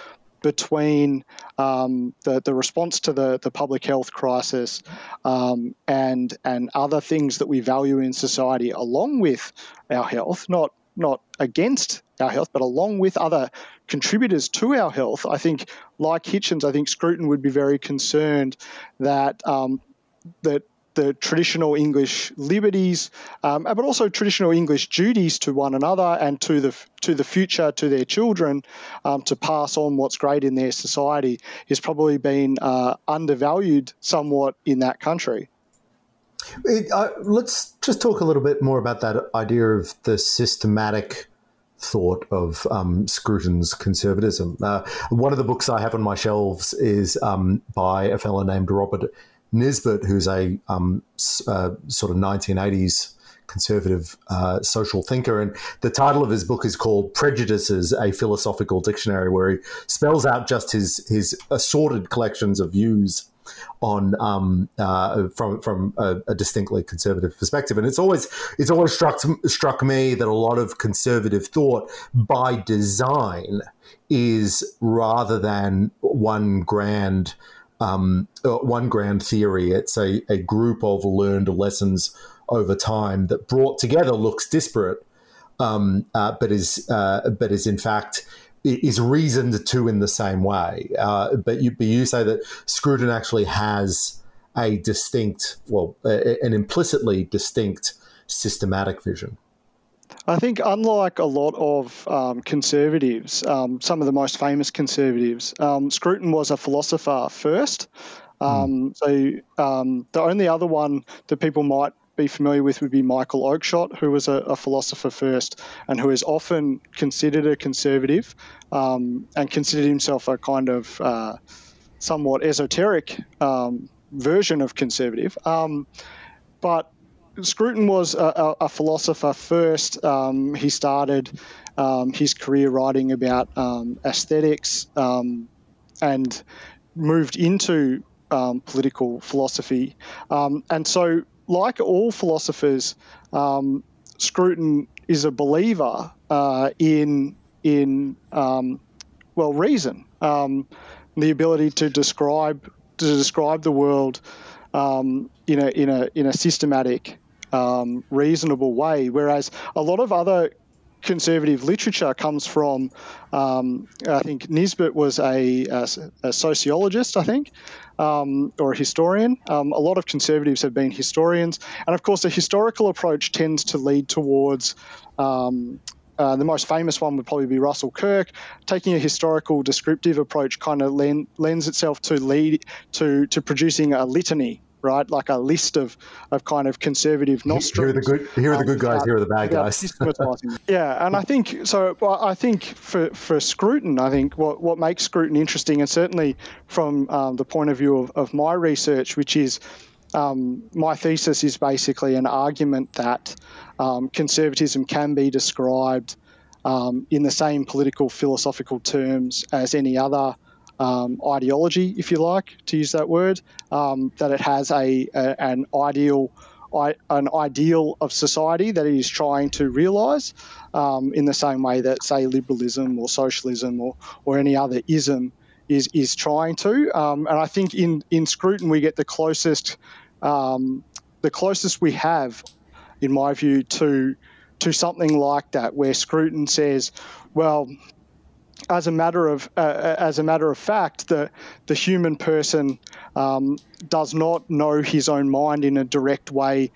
between um, the, the response to the, the public health crisis um, and and other things that we value in society along with our health, not not against our health, but along with other contributors to our health, I think, like Hitchens, I think Scruton would be very concerned that um, that the traditional English liberties, um, but also traditional English duties to one another and to the to the future, to their children, um, to pass on what's great in their society, has probably been uh, undervalued somewhat in that country. It, uh, let's just talk a little bit more about that idea of the systematic thought of um, Scruton's conservatism. Uh, one of the books I have on my shelves is um, by a fellow named Robert Nisbet, who's a um, uh, sort of 1980s conservative uh, social thinker. And the title of his book is called Prejudices, a Philosophical Dictionary, where he spells out just his, his assorted collections of views on um, uh, from from a, a, distinctly conservative perspective, and it's always it's always struck struck me that a lot of conservative thought by design is rather than one grand um, uh, one grand theory. It's a, a group of learned lessons over time that brought together looks disparate, um, uh, but is uh, but is in fact is reasoned to in the same way. Uh, but you but you say that Scruton actually has a distinct, well, a, an implicitly distinct systematic vision. I think, unlike a lot of um, conservatives, um, some of the most famous conservatives, um, Scruton was a philosopher first. Mm. So um, the only other one that people might be familiar with would be Michael Oakeshott, who was a, a philosopher first and who is often considered a conservative um, and considered himself a kind of uh, somewhat esoteric um, version of conservative. Um, but Scruton was a, a philosopher first. Um, he started um, his career writing about aesthetics and moved into um, political philosophy. Um, and so like all philosophers, um, Scruton is a believer uh, in in um, well reason, um, the ability to describe to describe the world um, in a in a in a systematic, um, reasonable way. Whereas a lot of other conservative literature comes from, um, I think Nisbet was a, a, a sociologist, I think, um, or a historian. Um, a lot of conservatives have been historians. And of course, the historical approach tends to lead towards. Um, uh, the most famous one would probably be Russell Kirk. Taking a historical descriptive approach kind of lends itself to lead to to producing a litany right? Like a list of, of kind of conservative nostrils. Here are the good, here are the good guys, here are the bad guys. yeah, and I think so. I think for for Scruton, I think what what makes Scruton interesting, and certainly from um, the point of view of, of my research, which is. Um, my thesis is basically an argument that um, conservatism can be described um, in the same political philosophical terms as any other um, ideology, if you like, to use that word, um, that it has a, a an ideal an ideal of society that it is trying to realise um, in the same way that, say, liberalism or socialism or, or any other ism is, is trying to. Um, and I think in, in Scruton we get the closest um, the closest we have, in my view, to to something like that, where Scruton says, well, as a matter of uh, uh, as a matter of fact, the the human person um, does not know his own mind in a direct way,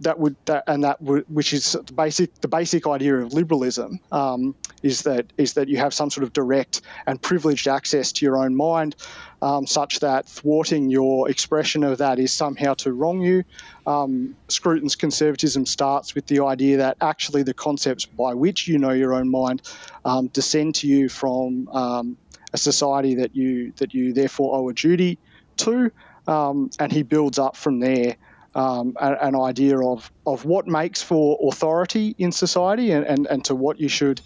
that would that and that would, which is the basic the basic idea of liberalism um, is that is that you have some sort of direct and privileged access to your own mind, um, such that thwarting your expression of that is somehow to wrong you. Um, Scruton's conservatism starts with the idea that actually the concepts by which you know your own mind um, descend to you from um, a society that you that you therefore owe a duty to, um, and he builds up from there um, an, idea of, of what makes for authority in society and, and, and to what you should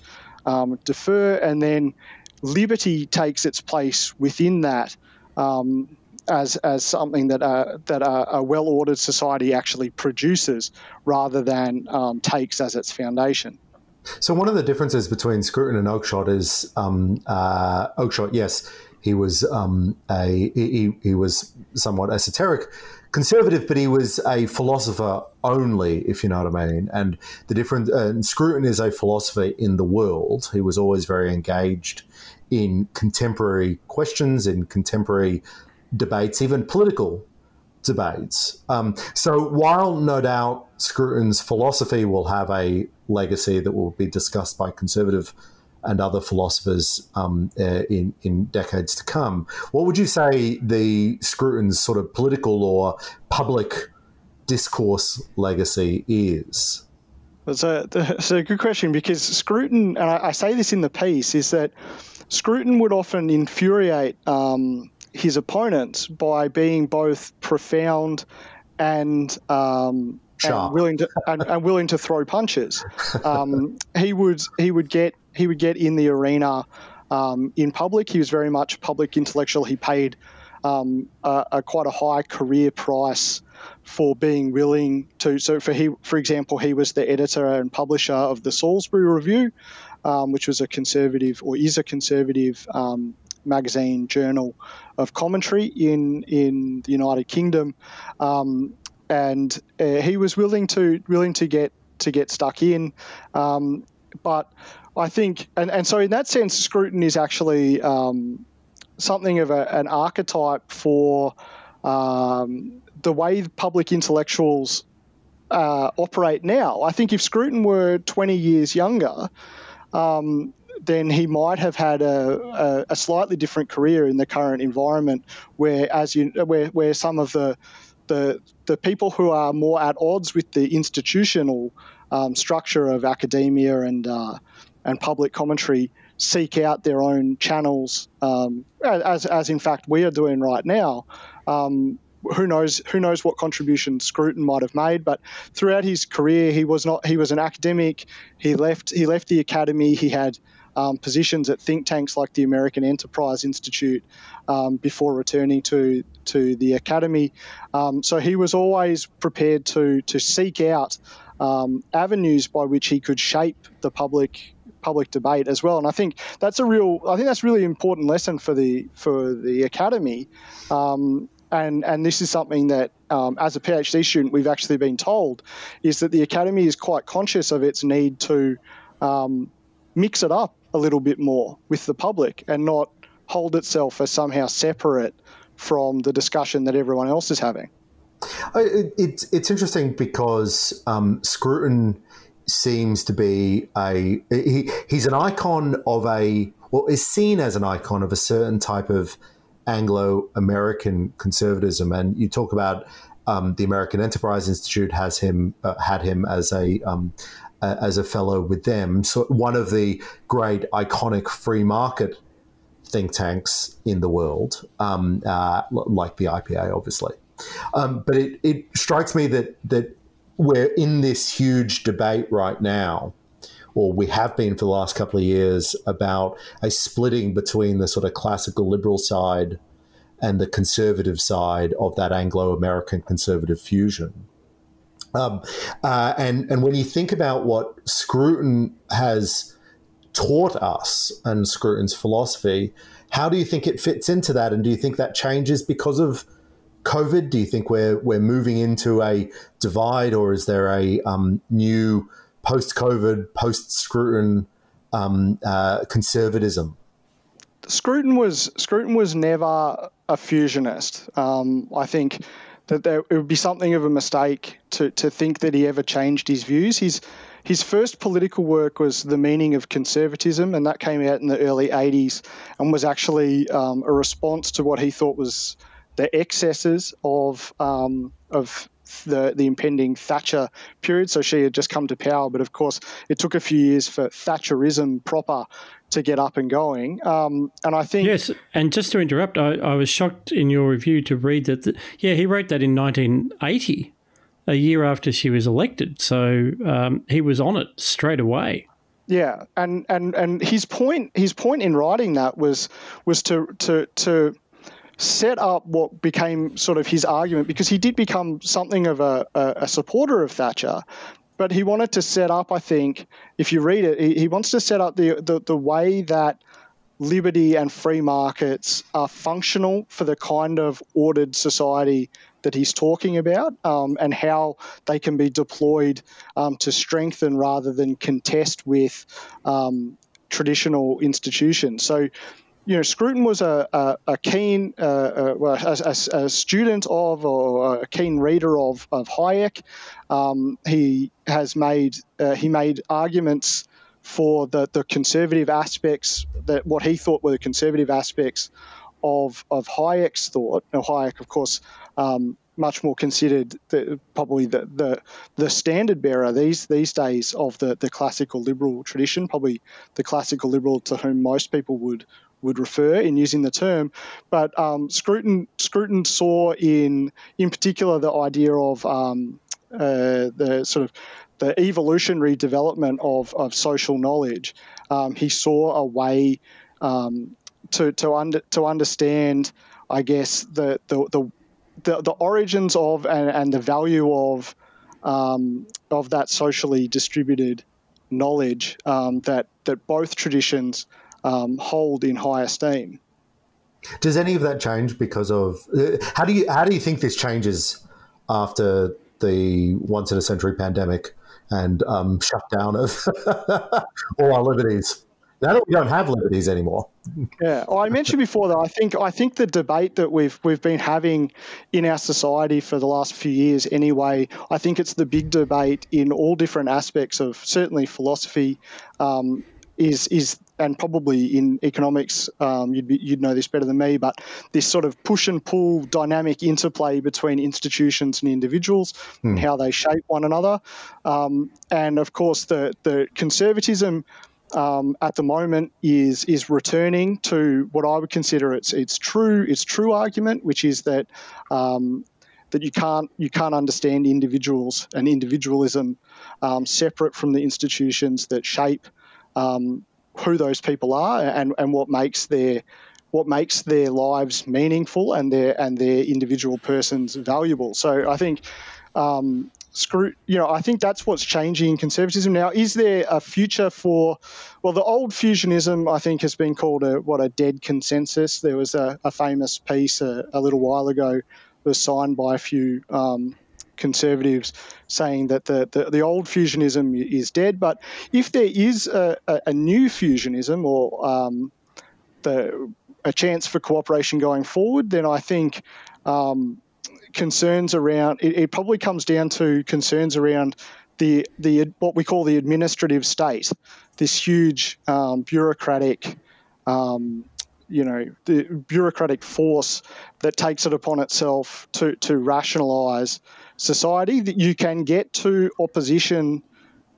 um, defer. And then liberty takes its place within that um, as, as something that, a, that a, a well ordered society actually produces rather than um, takes as its foundation. So, one of the differences between Scruton and Oakeshott is um, uh, Oakeshott, yes, he was um, a he, he was somewhat esoteric conservative, but he was a philosopher only, if you know what I mean. And the different uh, Scruton is a philosopher in the world. He was always very engaged in contemporary questions, in contemporary debates, even political debates. Um, so while no doubt Scruton's philosophy will have a legacy that will be discussed by conservative and other philosophers um, uh, in in decades to come. What would you say the Scruton's sort of political or public discourse legacy is? That's a, that's a good question because Scruton, and I, I, say this in the piece, is that Scruton would often infuriate um, his opponents by being both profound and um, and willing to and, and, willing to throw punches. Um, he would he would get he would get in the arena um, in public. He was very much public intellectual. He paid um, a, a, quite a high career price for being willing to. So for he, for example, he was the editor and publisher of the Salisbury Review, um, which was a conservative or is a conservative um, magazine journal of commentary in in the United Kingdom, um, and uh, he was willing to willing to get to get stuck in, um, but I think, and, and so in that sense, Scruton is actually um, something of a, an archetype for um, the way public intellectuals uh, operate now. I think if Scruton were 20 years younger, um, then he might have had a, a, a, slightly different career in the current environment, where as you where where some of the the the people who are more at odds with the institutional um, structure of academia and uh, and public commentary seek out their own channels, um, as, as in fact we are doing right now. Um, who knows? Who knows what contribution Scruton might have made? But throughout his career, he was not. He was an academic. He left. He left the academy. He had um, positions at think tanks like the American Enterprise Institute um, before returning to to the academy. Um, so he was always prepared to to seek out um, avenues by which he could shape the public public debate as well. And I think that's a real, I think that's really important lesson for the for the academy. Um, and and this is something that, um, as a PhD student, we've actually been told, is that the academy is quite conscious of its need to um, mix it up a little bit more with the public and not hold itself as somehow separate from the discussion that everyone else is having. It's it's interesting because um, Scruton seems to be a he, he's an icon of a well is seen as an icon of a certain type of Anglo-American conservatism, and you talk about um, the American Enterprise Institute has him uh, had him as a um, uh, as a fellow with them. So one of the great iconic free market think tanks in the world, um, uh, like the IPA, obviously. Um, but it, it strikes me that that we're in this huge debate right now, or we have been for the last couple of years, about a splitting between the sort of classical liberal side and the conservative side of that Anglo American conservative fusion. Um, uh, and, and when you think about what Scruton has taught us and Scruton's philosophy, how do you think it fits into that? And do you think that changes because of COVID? Do you think we're we're moving into a divide, or is there a um, new post-COVID, post-Scruton um, uh, conservatism? Scruton was Scruton was never a fusionist. Um, I think that there, it would be something of a mistake to, to think that he ever changed his views. His his first political work was The Meaning of Conservatism, and that came out in the early 80s and was actually um, a response to what he thought was the excesses of um, of the the impending Thatcher period. So she had just come to power, but of course it took a few years for Thatcherism proper to get up and going. Um, and I think yes. And just to interrupt, I, I was shocked in your review to read that. The, yeah, he wrote that in 1980, a year after she was elected. So um, he was on it straight away. Yeah, and, and, and his point his point in writing that was was to to to set up what became sort of his argument because he did become something of a, a, a supporter of Thatcher, but he wanted to set up, I think, if you read it, he, he wants to set up the, the, the way that liberty and free markets are functional for the kind of ordered society that he's talking about um, and how they can be deployed um, to strengthen rather than contest with um, traditional institutions. So you know, Scruton was a, a, a keen, uh, uh, a, a, a, student of or a keen reader of, of Hayek. Um, he has made uh, he made arguments for the, the conservative aspects that what he thought were the conservative aspects of of Hayek's thought. Now, Hayek, of course, um, much more considered the, probably the, the the standard bearer these these days of the the classical liberal tradition. Probably the classical liberal to whom most people would would refer in using the term. But um, Scruton, Scruton saw in, in particular, the idea of um, uh, the sort of the evolutionary development of, of social knowledge. Um, he saw a way um, to to under, to understand, I guess, the the the, the, the origins of and, and the value of um, of that socially distributed knowledge um, that that both traditions um, hold in high esteem. Does any of that change because of uh, how do you how do you think this changes after the once in a century pandemic and um, shutdown of all our liberties? Now that we don't have liberties anymore. Yeah, well, I mentioned before that I think I think the debate that we've we've been having in our society for the last few years, anyway, I think it's the big debate in all different aspects of certainly philosophy. Um, is is and probably in economics, um, you'd, be, you'd know this better than me, but this sort of push and pull dynamic interplay between institutions and individuals hmm. and how they shape one another. Um, and of course, the, the conservatism um, at the moment is is returning to what I would consider its its true its true argument, which is that um, that you can't you can't understand individuals and individualism um, separate from the institutions that shape um, who those people are and, and what makes their what makes their lives meaningful and their and their individual persons valuable. So I think um, screw you know I think that's what's changing in conservatism now. Is there a future for well the old fusionism I think has been called a what a dead consensus. There was a, a famous piece a, a, little while ago was signed by a few um, conservatives saying that the, the, the, old fusionism is dead. But if there is a, a, new fusionism or um, the, a chance for cooperation going forward, then I think um, concerns around it, it, probably comes down to concerns around the the what we call the administrative state, this huge um, bureaucratic. Um, you know the bureaucratic force that takes it upon itself to to rationalise society that you can get to opposition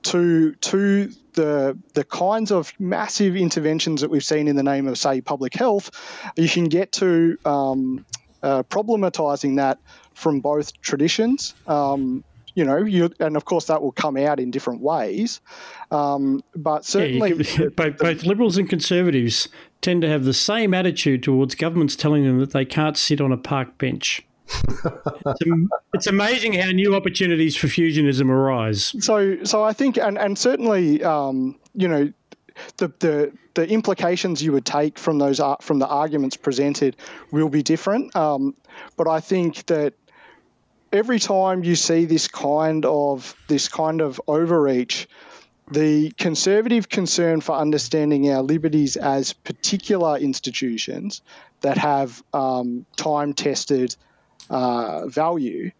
to to the the kinds of massive interventions that we've seen in the name of say public health. You can get to um, uh, problematizing that from both traditions. Um, you know you, and of course that will come out in different ways. Um, but certainly yeah, can, both, both liberals and conservatives tend to have the same attitude towards governments telling them that they can't sit on a park bench it's, it's, amazing how new opportunities for fusionism arise. So, so I think, and and certainly, um, you know, the, the the implications you would take from those from the arguments presented will be different. Um, but I think that every time you see this kind of this kind of overreach, the conservative concern for understanding our liberties as particular institutions that have um, time tested uh, value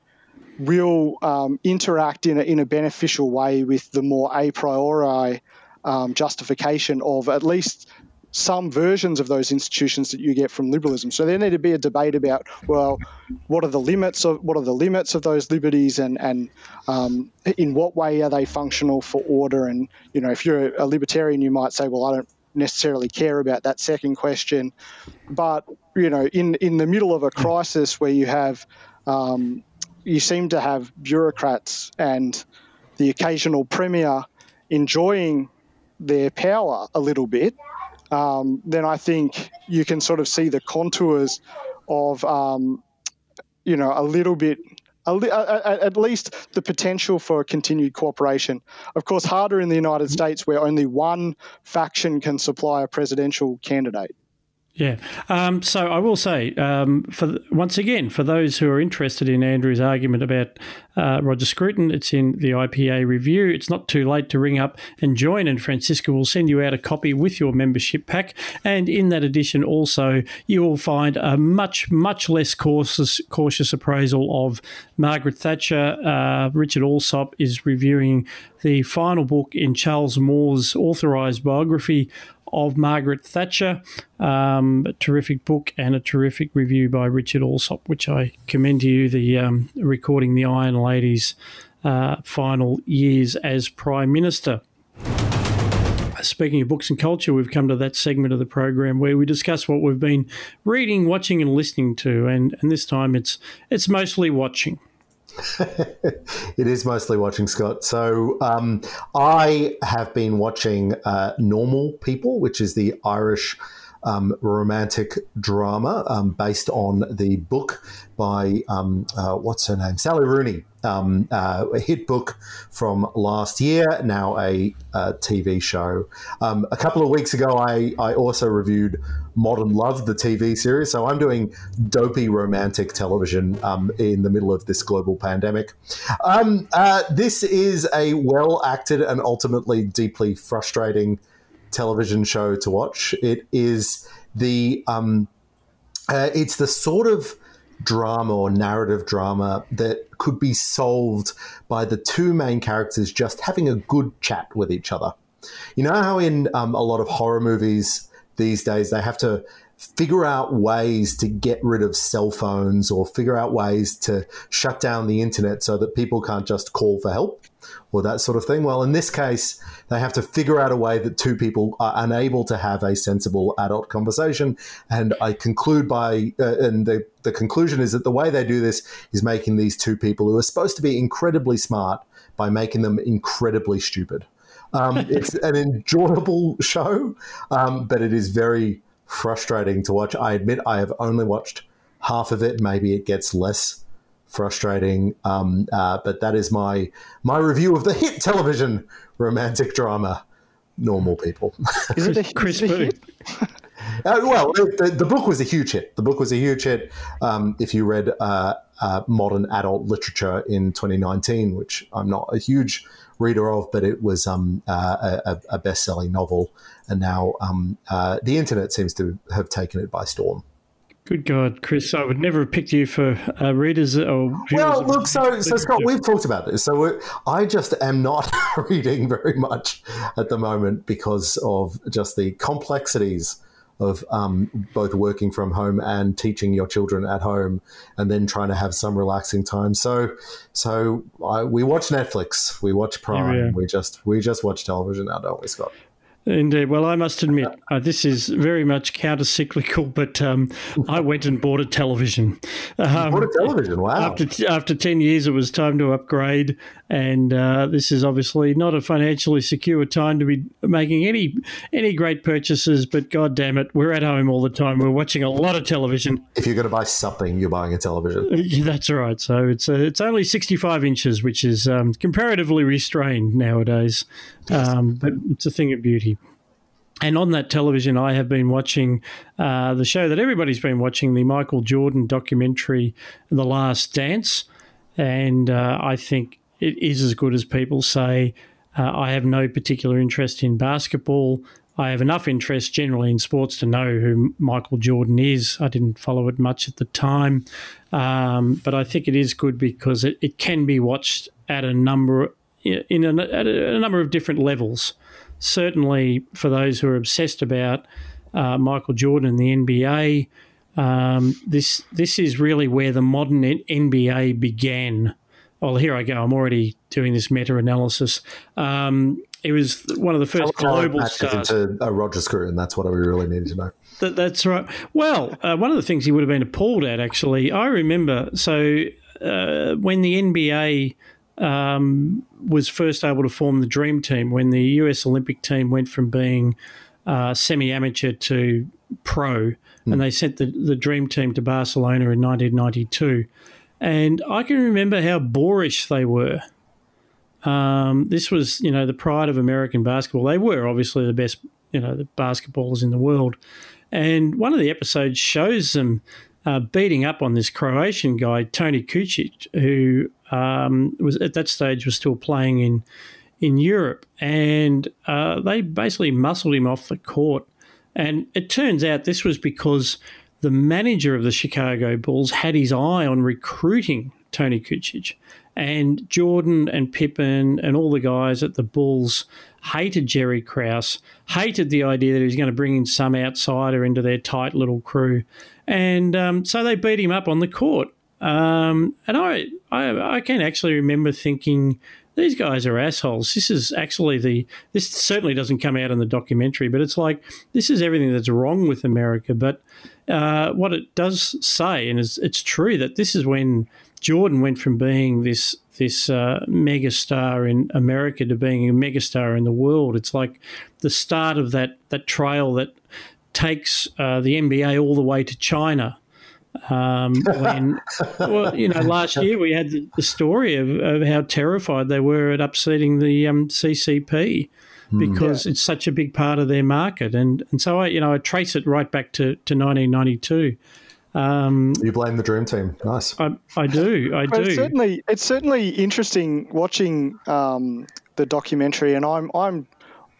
will um, interact in a, in a beneficial way with the more a priori um, justification of at least some versions of those institutions that you get from liberalism. So there need to be a debate about well, what are the limits of what are the limits of those liberties, and and um, in what way are they functional for order? And you know, if you're a libertarian, you might say, well, I don't necessarily care about that second question, but you know, in in the middle of a crisis where you have um, you seem to have bureaucrats and the occasional premier enjoying their power a little bit, um, then I think you can sort of see the contours of, um, you know, a little bit, a li- at least the potential for continued cooperation. Of course, harder in the United States where only one faction can supply a presidential candidate. Yeah. Um, so I will say, um, for once again, for those who are interested in Andrew's argument about uh, Roger Scruton, it's in the IPA review. It's not too late to ring up and join, and Francisca will send you out a copy with your membership pack. And in that edition, also, you will find a much, much less cautious, cautious appraisal of Margaret Thatcher. Uh, Richard Allsop is reviewing the final book in Charles Moore's authorised biography of Margaret Thatcher. Um, a terrific book and a terrific review by Richard Allsop, which I commend to you. The um, recording the Iron Lady's uh, final years as Prime Minister. Speaking of books and culture, we've come to that segment of the program where we discuss what we've been reading, watching, and listening to, and, and this time it's it's mostly watching. it is mostly watching Scott. So um, I have been watching uh, Normal People, which is the Irish um, romantic drama um, based on the book by um, uh, what's her name, Sally Rooney, um, uh, a hit book from last year, now a, a TV show. Um, a couple of weeks ago, I, I also reviewed Modern Love, the TV series. So I'm doing dopey romantic television um, in the middle of this global pandemic. Uh, this is a well acted and ultimately deeply frustrating television show to watch. It is the um, uh, it's the sort of drama or narrative drama that could be solved by the two main characters just having a good chat with each other. You know how in um, a lot of horror movies these days they have to figure out ways to get rid of cell phones or figure out ways to shut down the internet so that people can't just call for help or that sort of thing. Well, in this case, they have to figure out a way that two people are unable to have a sensible adult conversation. And I conclude by, uh, and the, the conclusion is that the way they do this is making these two people who are supposed to be incredibly smart by making them incredibly stupid. Um, it's an enjoyable show, um, but it is very frustrating to watch. I admit I have only watched half of it. Maybe it gets less frustrating. Um, uh, but that is my my review of the hit television romantic drama, Normal People. Is it a, Chris is hit? Uh, well, the, the, book was a huge hit. The book was a huge hit. Um, if you read uh, uh, modern adult literature in 2019, which I'm not a huge reader of, but it was um, uh, a, a best selling novel. And now um, uh, the internet seems to have taken it by storm. Good God, Chris! I would never have picked you for uh, readers or. Well, look, so so Scott, we've talked about this. So I just am not reading very much at the moment because of just the complexities of um, both working from home and teaching your children at home, and then trying to have some relaxing time. So, so I, we watch Netflix, we watch Prime, we, we just we just watch television now, don't we, Scott? Indeed. Well, I must admit, uh, this is very much counter cyclical, but um, I went and bought a television. Um, bought a television, wow. After, after 10 years, it was time to upgrade. And uh, this is obviously not a financially secure time to be making any any great purchases, but god damn it, we're at home all the time. We're watching a lot of television. If you're going to buy something, you're buying a television. That's right. So it's, uh, it's only 65 inches, which is um, comparatively restrained nowadays, um, but it's a thing of beauty. And on that television, I have been watching uh, the show that everybody's been watching, the Michael Jordan documentary, The Last Dance. And uh, I think it is as good as people say. Uh, I have no particular interest in basketball. I have enough interest generally in sports to know who Michael Jordan is. I didn't follow it much at the time, um, but I think it is good because it, it can be watched at a number in a, at a number of different levels. Certainly, for those who are obsessed about uh, Michael Jordan and the NBA, um, this this is really where the modern NBA began. Well, here I go. I'm already doing this meta analysis. Um, it was one of the first global stars. Into a Roger Scruton, and that's what we really needed to know. That, that's right. Well, uh, one of the things he would have been appalled at, actually, I remember. So uh, when the NBA um, was first able to form the Dream Team, when the US Olympic team went from being uh, semi-amateur to pro, mm. and hmm. they sent the, the Dream Team to Barcelona in 1992. And I can remember how boorish they were. Um, this was, you know, the pride of American basketball. They were obviously the best, you know, the basketballers in the world. And one of the episodes shows them uh, beating up on this Croatian guy, Toni Kukoc, who um, was at that stage was still playing in in Europe, and uh, they basically muscled him off the court. And it turns out this was because the manager of the Chicago Bulls had his eye on recruiting Toni Kukoc. And Jordan and Pippen and all the guys at the Bulls hated Jerry Krause, hated the idea that he was going to bring in some outsider into their tight little crew. And um, so they beat him up on the court. Um, and I, I, I can actually remember thinking, these guys are assholes. This is actually the this certainly doesn't come out in the documentary, but it's like this is everything that's wrong with America. But uh, what it does say, and it's, it's, true that this is when Jordan went from being this this uh, megastar in America to being a megastar in the world. It's like the start of that that trail that takes uh, the NBA all the way to China. Um, when, well, you know, last year we had the, the story of, of, how terrified they were at upsetting the um, CCP hmm. because yeah. it's such a big part of their market, and and so I, you know, I trace it right back to, to 1992. Um, you blame the dream team. Nice. I, I do. I do. It's certainly, it's certainly interesting watching um, the documentary, and I'm I'm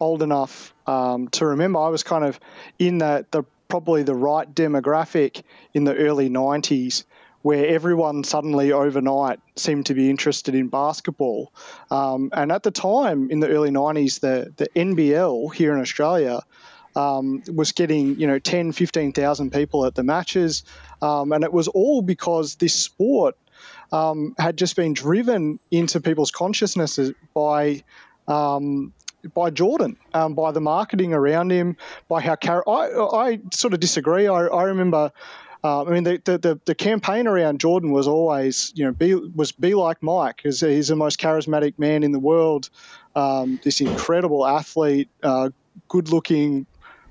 old enough um, to remember. I was kind of in that the probably the right demographic in the early '90s, where everyone suddenly overnight seemed to be interested in basketball. Um, and at the time, in the early '90s, the the NBL here in Australia um, was getting you know 10, 15,000 people at the matches, um, and it was all because this sport um, had just been driven into people's consciousnesses by. Um, by Jordan, um, by the marketing around him, by how Car- I, I sort of disagree. I, I remember uh, I mean, the, the, the, campaign around Jordan was always, you know, be was be like Mike, because he's the most charismatic man in the world. Um, this incredible athlete, uh, good looking,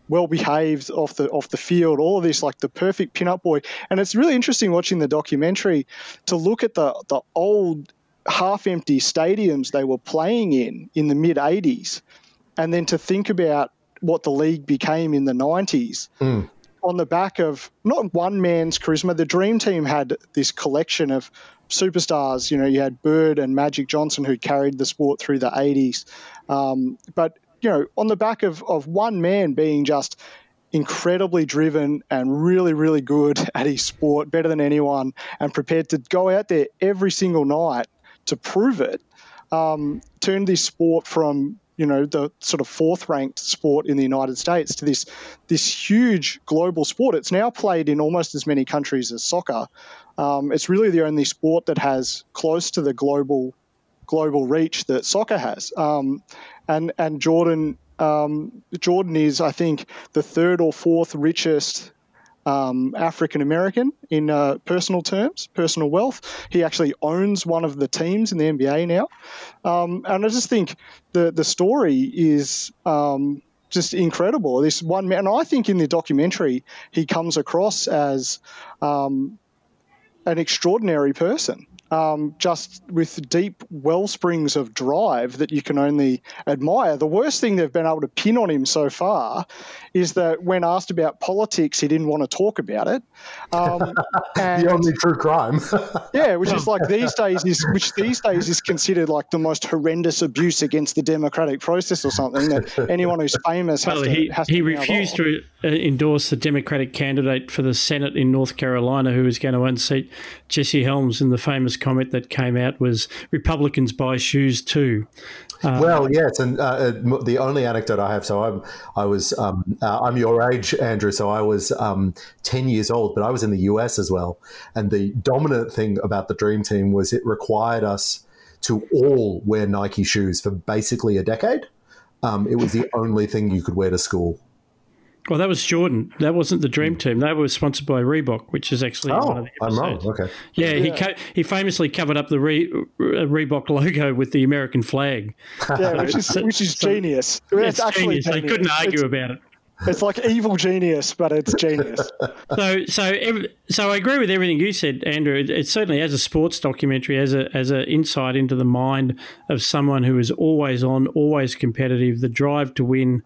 well behaved off the off the field, all of this like the perfect pin-up boy. And it's really interesting watching the documentary to look at the the old half empty stadiums they were playing in in the mid 80s and then to think about what the league became in the 90s mm. on the back of not one man's charisma the dream team had this collection of superstars you know you had bird and magic johnson who carried the sport through the 80s um, but you know, on the back of, of one man being just incredibly driven and really, really good at his sport, better than anyone, and prepared to go out there every single night to prove it, um, turned this sport from you know the sort of fourth ranked sport in the United States to this this huge global sport. It's now played in almost as many countries as soccer. Um, it's really the only sport that has close to the global global reach that soccer has. Um, and and Jordan um, Jordan is, I think, the third or fourth richest um, African American in uh, personal terms, personal wealth. He actually owns one of the teams in the NBA now, um, and I just think the the story is. Um, just incredible. This one man, and I think in the documentary, he comes across as um, an extraordinary person. Um, just with deep well springs of drive that you can only admire. The worst thing they've been able to pin on him so far is that when asked about politics, he didn't want to talk about it. Um, the only true crime. yeah, which is like these days is which these days is considered like the most horrendous abuse against the democratic process or something that anyone who's famous has well, to. He, has he to refused to uh, endorse the Democratic candidate for the Senate in North Carolina who was going to unseat Jesse Helms, in the famous comment that came out was Republicans buy shoes too. Uh, well, yes, and uh, the only anecdote I have. So I'm, I was, um, uh, I'm your age, Andrew. So I was um, ten years old, but I was in the US as well. And the dominant thing about the Dream Team was it required us to all wear Nike shoes for basically a decade. Um, it was the only thing you could wear to school. Well, that was Jordan. That wasn't the Dream hmm. Team. They were sponsored by Reebok, which is actually oh, one of the I'm wrong. Okay. Yeah, yeah. he co- he famously covered up the Re- uh, Reebok logo with the American flag. Yeah, which is which is genius. It's, actually genius. They couldn't argue it's, about it. It's like evil genius, but it's genius. so, so, every, so I agree with everything you said, Andrew. It, it, certainly, as a sports documentary, as a as an insight into the mind of someone who is always on, always competitive, the drive to win,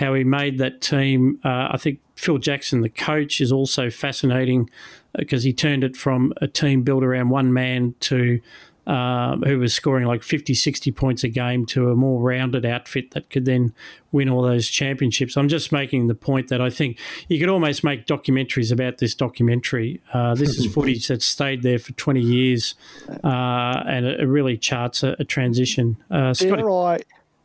how he made that team. Uh, I think Phil Jackson, the coach, is also fascinating because uh, he turned it from a team built around one man to um, who was scoring like 50, 60 points a game to a more rounded outfit that could then win all those championships. I'm just making the point that I think you could almost make documentaries about this documentary. Uh, this is footage that stayed there for 20 years uh, and it, really charts a, a transition. Uh, Dare I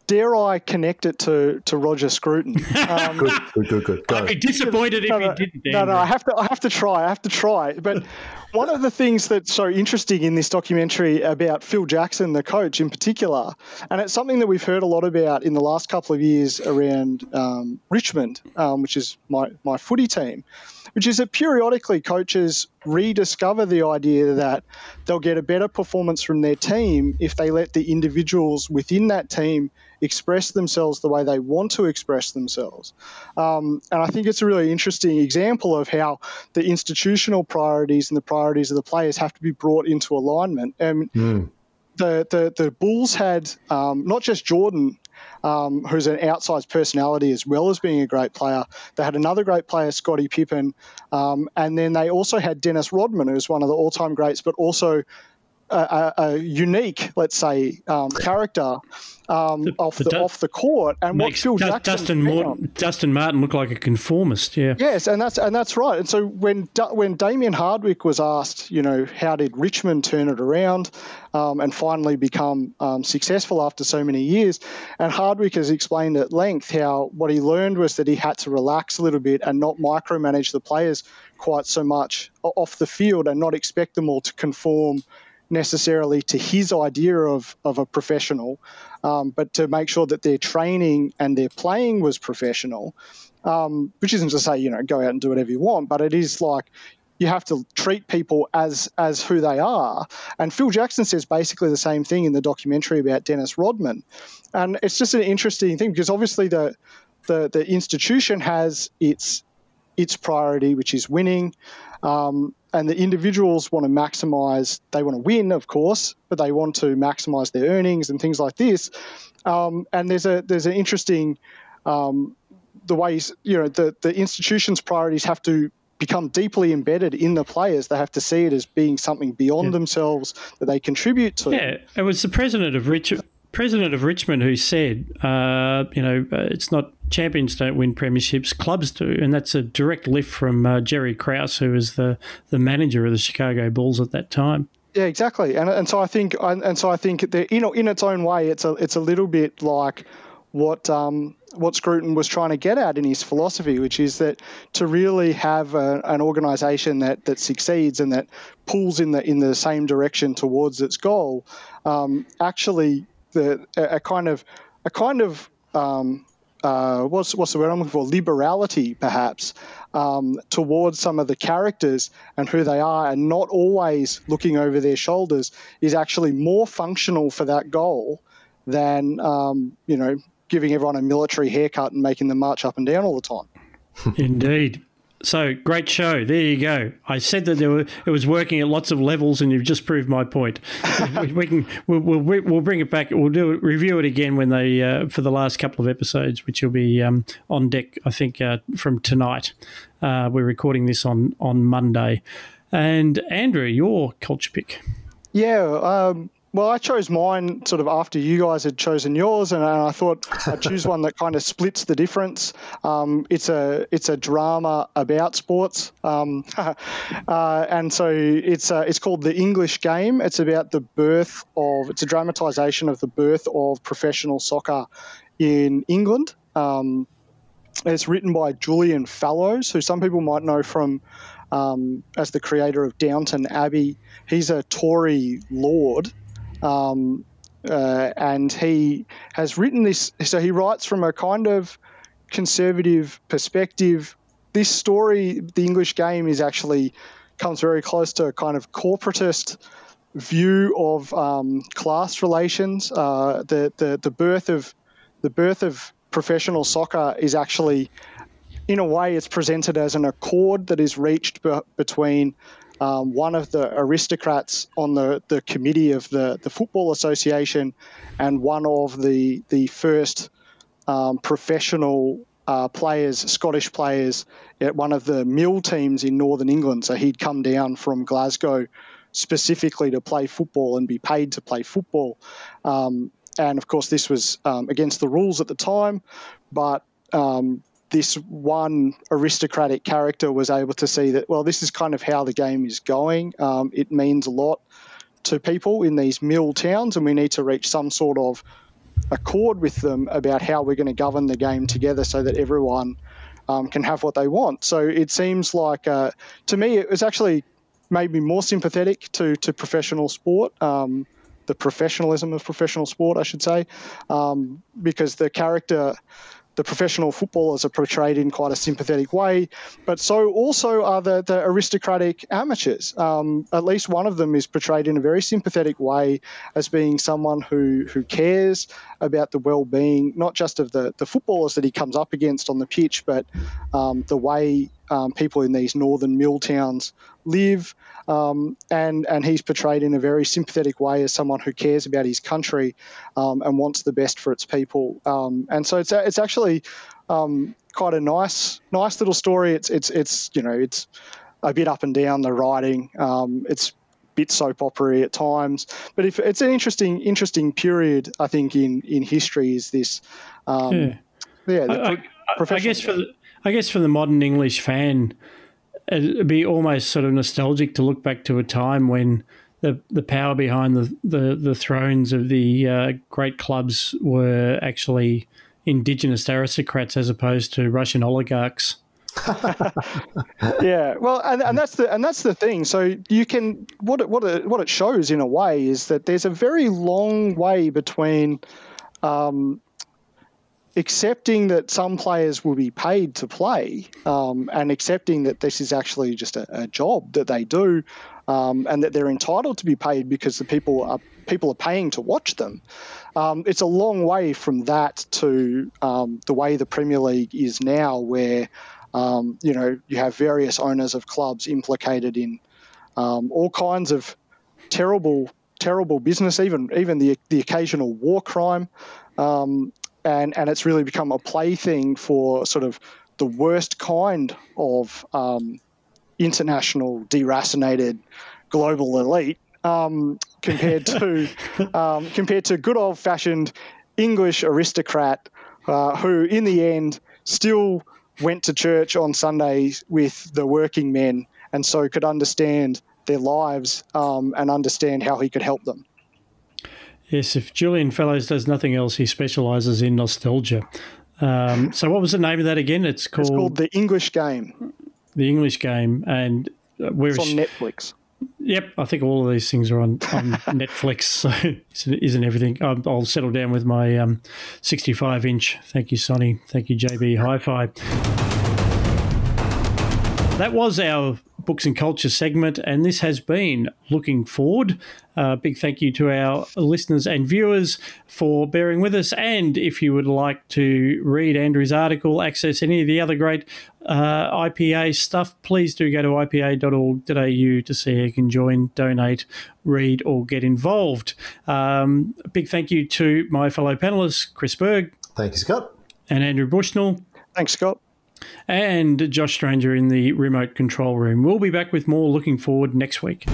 dare I connect it to, to Roger Scruton? Um, good, good, good, good. I'd be disappointed if no, no, didn't. No, no, I have to, I have to try. I have to try. But one of the things that's so interesting in this documentary about Phil Jackson, the coach in particular, and it's something that we've heard a lot about in the last couple of years around um, Richmond, um, which is my my footy team, which is that periodically coaches rediscover the idea that they'll get a better performance from their team if they let the individuals within that team express themselves the way they want to express themselves. Um, and I think it's a really interesting example of how the institutional priorities and the priorities of the players have to be brought into alignment. And mm. the, the, the Bulls had um, not just Jordan um, who's an outsized personality as well as being a great player. They had another great player, Scottie Pippen, um, and then they also had Dennis Rodman, who's one of the all-time greats, but also a, a, a unique, let's say, um, character um, the, off the, the off the court, and what Phil Jackson Dustin Martin, Dustin Martin looked like a conformist. Yeah. Yes, and that's and that's right. And so when when Damien Hardwick was asked, you know, how did Richmond turn it around, um, and finally become um, successful after so many years, and Hardwick has explained at length how what he learned was that he had to relax a little bit and not micromanage the players quite so much off the field, and not expect them all to conform necessarily to his idea of, of a professional, um, but to make sure that their training and their playing was professional, um, which isn't to say, you know, go out and do whatever you want, but it is like you have to treat people as as who they are. And Phil Jackson says basically the same thing in the documentary about Dennis Rodman. And it's just an interesting thing because obviously the the, the institution has its its priority, which is winning. Um, and the individuals want to maximize, they want to win, of course, but they want to maximize their earnings and things like this. Um, and there's a there's an interesting um, the ways you know the the institution's priorities have to become deeply embedded in the players. They have to see it as being something beyond yeah. themselves that they contribute to. Yeah, it was the president of Richard president of Richmond who said, uh, you know, uh, it's not champions don't win premierships, clubs do, and that's a direct lift from uh, Jerry Krause, who was the the manager of the Chicago Bulls at that time. Yeah, exactly, and and so I think and so I think that know in its own way, it's a it's a little bit like what um, what Scruton was trying to get at in his philosophy, which is that to really have a, an organisation that that succeeds and that pulls in the in the same direction towards its goal, um, actually the a, a kind of a kind of um, uh, what's what's the word I'm looking for? Liberality, perhaps, um, towards some of the characters and who they are, and not always looking over their shoulders, is actually more functional for that goal than um, you know giving everyone a military haircut and making them march up and down all the time. Indeed. So great show. There you go. I said that there were, it was working at lots of levels, and you've just proved my point. we, we, can we'll, we'll, we'll bring it back. We'll do review it again when they uh, for the last couple of episodes, which will be um, on deck. I think uh, from tonight. Uh, we're recording this on on Monday. And Andrew, your culture pick. Yeah, um, well, I chose mine sort of after you guys had chosen yours, and I thought I'd choose one that kind of splits the difference. Um, it's a it's a drama about sports, um, uh, and so it's uh, it's called the English Game. It's about the birth of it's a dramatisation of the birth of professional soccer in England. Um, it's written by Julian Fellowes, who some people might know from um, as the creator of Downton Abbey. He's a Tory lord um, uh, and he has written this, so he writes from a kind of conservative perspective. This story, the English game, is actually comes very close to a kind of corporatist view of um, class relations. Uh, the, the the birth of the birth of professional soccer is actually, in a way, it's presented as an accord that is reached be- between um, one of the aristocrats on the, the committee of the, the Football Association and one of the, the first um, professional uh, players, Scottish players, at one of the mill teams in Northern England. So he'd come down from Glasgow specifically to play football and be paid to play football. Um, and of course, this was um, against the rules at the time, but um, this one aristocratic character was able to see that, well, this is kind of how the game is going. Um, it means a lot to people in these mill towns, and we need to reach some sort of accord with them about how we're going to govern the game together so that everyone um, can have what they want. So it seems like, uh, to me, it was actually made me more sympathetic to, to professional sport. Um, the professionalism of professional sport, I should say, um, because the character the professional footballers are portrayed in quite a sympathetic way, but so also are the, the aristocratic amateurs. Um, at least one of them is portrayed in a very sympathetic way as being someone who, who cares about the well-being, not just of the, the footballers that he comes up against on the pitch, but um, the way um, people in these northern mill towns live, um, and and he's portrayed in a very sympathetic way as someone who cares about his country um, and wants the best for its people. Um, and so it's it's actually um, quite a nice nice little story. It's it's it's you know it's a bit up and down the writing. Um, it's bit soap opera at times, but if it's an interesting interesting period, I think in in history is this. Um, yeah, yeah I, I, I guess for the, I guess for the modern English fan, it'd be almost sort of nostalgic to look back to a time when the the power behind the the, the thrones of the uh, great clubs were actually indigenous aristocrats as opposed to Russian oligarchs. yeah, well, and, and that's the and that's the thing. So you can what it, what it, what it shows in a way is that there's a very long way between um, accepting that some players will be paid to play um, and accepting that this is actually just a, a job that they do um, and that they're entitled to be paid because the people are people are paying to watch them. Um, it's a long way from that to um, the way the Premier League is now, where um, you know you have various owners of clubs implicated in um, all kinds of terrible terrible business, even even the the occasional war crime. Um, and and it's really become a plaything for sort of the worst kind of um, international deracinated global elite um, compared to um, compared to good old fashioned English aristocrat uh, who, in the end, still went to church on Sundays with the working men and so could understand their lives um, and understand how he could help them. Yes, if Julian Fellowes does nothing else, he specialises in nostalgia. Um, so, what was the name of that again? It's called, it's called The English Game. The English Game, and uh, where it's on Netflix. Yep, I think all of these things are on, on Netflix, so isn't everything. I'll, I'll settle down with my um, 65 inch. Thank you, Sony. Thank you, JB Hi Fi. That was our books and culture segment, and this has been Looking Forward. Uh, big thank you to our listeners and viewers for bearing with us. And if you would like to read Andrew's article, access any of the other great uh, IPA stuff, please do go to ipa.org.au to see how you can join, donate, read, or get involved. Um, big thank you to my fellow panelists, Chris Berg. Thank you, Scott. And Andrew Bushnell. Thanks, Scott. And Josh Stranger in the remote control room. We'll be back with more looking forward next week.